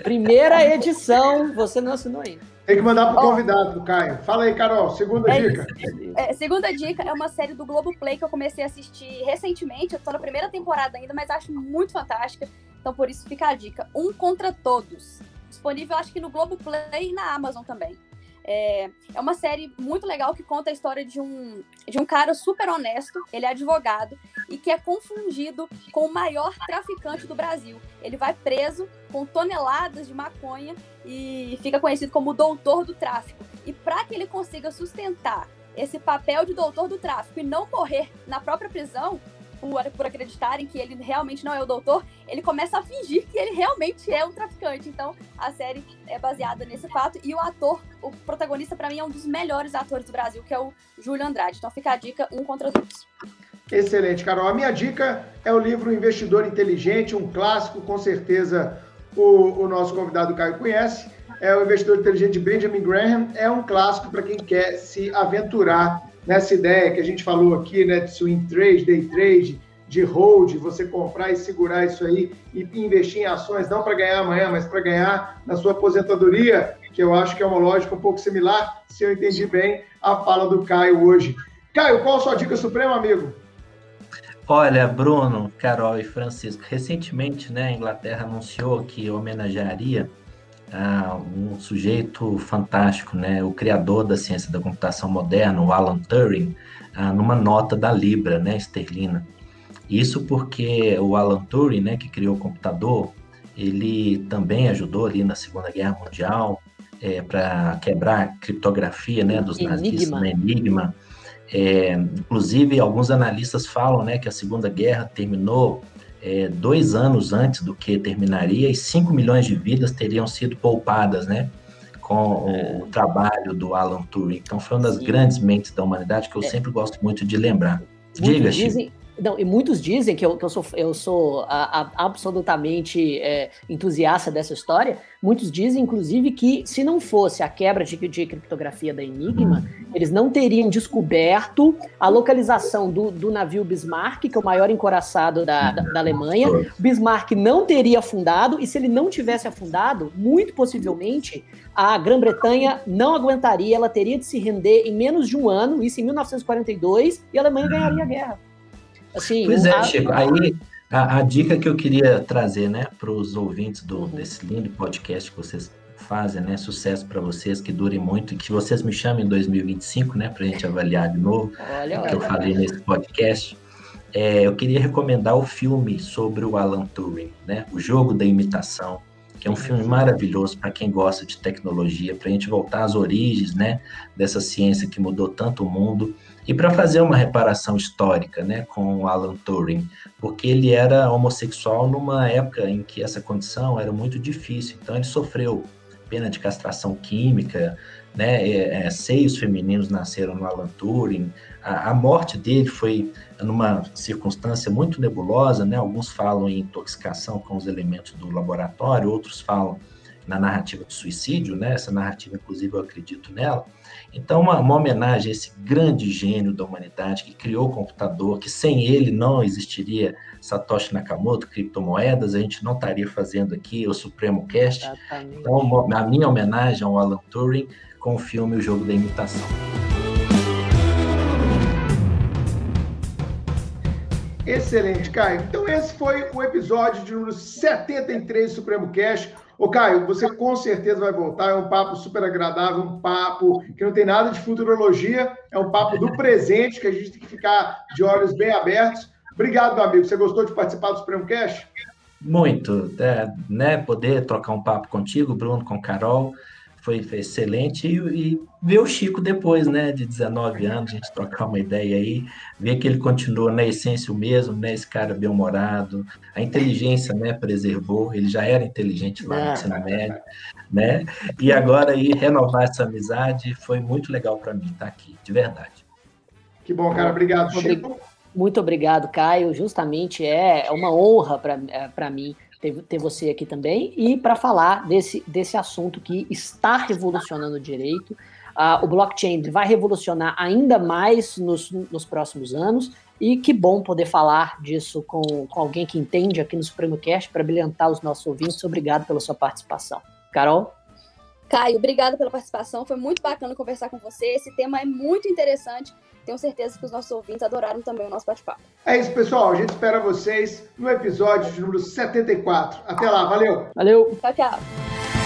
Primeira edição, você não assinou ainda. Tem que mandar pro convidado, Caio. Fala aí, Carol, segunda é dica. É, segunda dica é uma série do Globoplay que eu comecei a assistir recentemente. Eu tô na primeira temporada ainda, mas acho muito fantástica. Então, por isso fica a dica. Um contra Todos. Disponível, acho que no Globoplay e na Amazon também. É, é uma série muito legal que conta a história de um, de um cara super honesto, ele é advogado, e que é confundido com o maior traficante do Brasil. Ele vai preso com toneladas de maconha e fica conhecido como o doutor do tráfico. E para que ele consiga sustentar esse papel de doutor do tráfico e não morrer na própria prisão, por, por acreditarem que ele realmente não é o doutor, ele começa a fingir que ele realmente é um traficante. Então, a série é baseada nesse fato. E o ator, o protagonista, para mim, é um dos melhores atores do Brasil, que é o Júlio Andrade. Então, fica a dica, um contra todos. Excelente, Carol. A minha dica é o livro Investidor Inteligente, um clássico, com certeza o, o nosso convidado Caio conhece. É o Investidor Inteligente de Benjamin Graham. É um clássico para quem quer se aventurar nessa ideia que a gente falou aqui, né, de swing trade, day trade, de hold, você comprar e segurar isso aí e investir em ações, não para ganhar amanhã, mas para ganhar na sua aposentadoria, que eu acho que é uma lógica um pouco similar, se eu entendi bem a fala do Caio hoje. Caio, qual a sua dica suprema, amigo? Olha, Bruno, Carol e Francisco, recentemente né, a Inglaterra anunciou que homenagearia ah, um sujeito fantástico, né, o criador da ciência da computação moderna, o Alan Turing, ah, numa nota da Libra, né, esterlina. Isso porque o Alan Turing, né, que criou o computador, ele também ajudou ali na Segunda Guerra Mundial é, para quebrar a criptografia, né, dos Enigma. nazistas, no Enigma. É, inclusive, alguns analistas falam, né, que a Segunda Guerra terminou é, dois anos antes do que terminaria e 5 milhões de vidas teriam sido poupadas, né? Com é. o trabalho do Alan Turing. Então, foi uma das Sim. grandes mentes da humanidade que eu é. sempre gosto muito de lembrar. Diga, dizem, não, e muitos dizem que eu, que eu sou, eu sou a, a, absolutamente é, entusiasta dessa história. Muitos dizem, inclusive, que se não fosse a quebra de, de criptografia da Enigma, eles não teriam descoberto a localização do, do navio Bismarck, que é o maior encoraçado da, da, da Alemanha. Bismarck não teria afundado, e se ele não tivesse afundado, muito possivelmente a Grã-Bretanha não aguentaria, ela teria de se render em menos de um ano, isso em 1942, e a Alemanha ganharia a guerra. Assim, pois é, Chico. Aí a, a, dica que eu queria trazer, né, para os ouvintes do, uhum. desse lindo podcast que vocês fazem, né, sucesso para vocês, que dure muito e que vocês me chamem em 2025, né, para a gente avaliar de novo olha, o que olha, eu falei olha. nesse podcast. É, eu queria recomendar o filme sobre o Alan Turing, né, o jogo da imitação, que é um filme maravilhoso para quem gosta de tecnologia, para a gente voltar às origens, né, dessa ciência que mudou tanto o mundo e para fazer uma reparação histórica né, com Alan Turing, porque ele era homossexual numa época em que essa condição era muito difícil, então ele sofreu pena de castração química, né, é, é, seios femininos nasceram no Alan Turing, a, a, morte dele foi numa circunstância muito nebulosa, né, alguns falam em intoxicação com os elementos do laboratório, outros falam na narrativa do suicídio, né? Essa narrativa, inclusive, eu acredito nela. Então, uma, uma, homenagem a esse grande gênio da humanidade que criou o computador, que sem ele não existiria Satoshi Nakamoto, criptomoedas, a gente não estaria fazendo aqui o Supremo Cast. Exatamente. Então, a minha homenagem ao Alan Turing com o filme O Jogo da Imitação. Excelente, Caio. Então, esse foi o episódio de número 73 do Supremo Cash. Ô, Caio, você com certeza vai voltar. É um papo super agradável, um papo que não tem nada de futurologia, é um papo do presente que a gente tem que ficar de olhos bem abertos. Obrigado, meu amigo. Você gostou de participar do Supremo Cash? Muito, é, né? Poder trocar um papo contigo, Bruno, com Carol foi, foi excelente. E, e, ver o Chico depois, né, de 19 anos, a gente trocar uma ideia aí, ver que ele continua na essência o mesmo, né, esse cara bem-humorado, a inteligência, né, preservou, ele já era inteligente lá no é. ensino médio, né, e agora aí renovar essa amizade foi muito legal para mim estar tá aqui, de verdade. Que bom, cara, obrigado, Chico. Muito obrigado, Caio. Justamente é uma honra para mim ter, ter você aqui também, e para falar desse, desse assunto que está revolucionando o direito. Uh, o blockchain vai revolucionar ainda mais nos, nos próximos anos, e que bom poder falar disso com, com alguém que entende aqui no Supremo Cast para brilhantar os nossos ouvintes. Obrigado pela sua participação. Carol? Caio, obrigado pela participação. Foi muito bacana conversar com você. Esse tema é muito interessante. Tenho certeza que os nossos ouvintes adoraram também o nosso bate-papo. É isso, pessoal. A gente espera vocês no episódio de número 74. Até lá, valeu! Valeu! Tchau, tchau!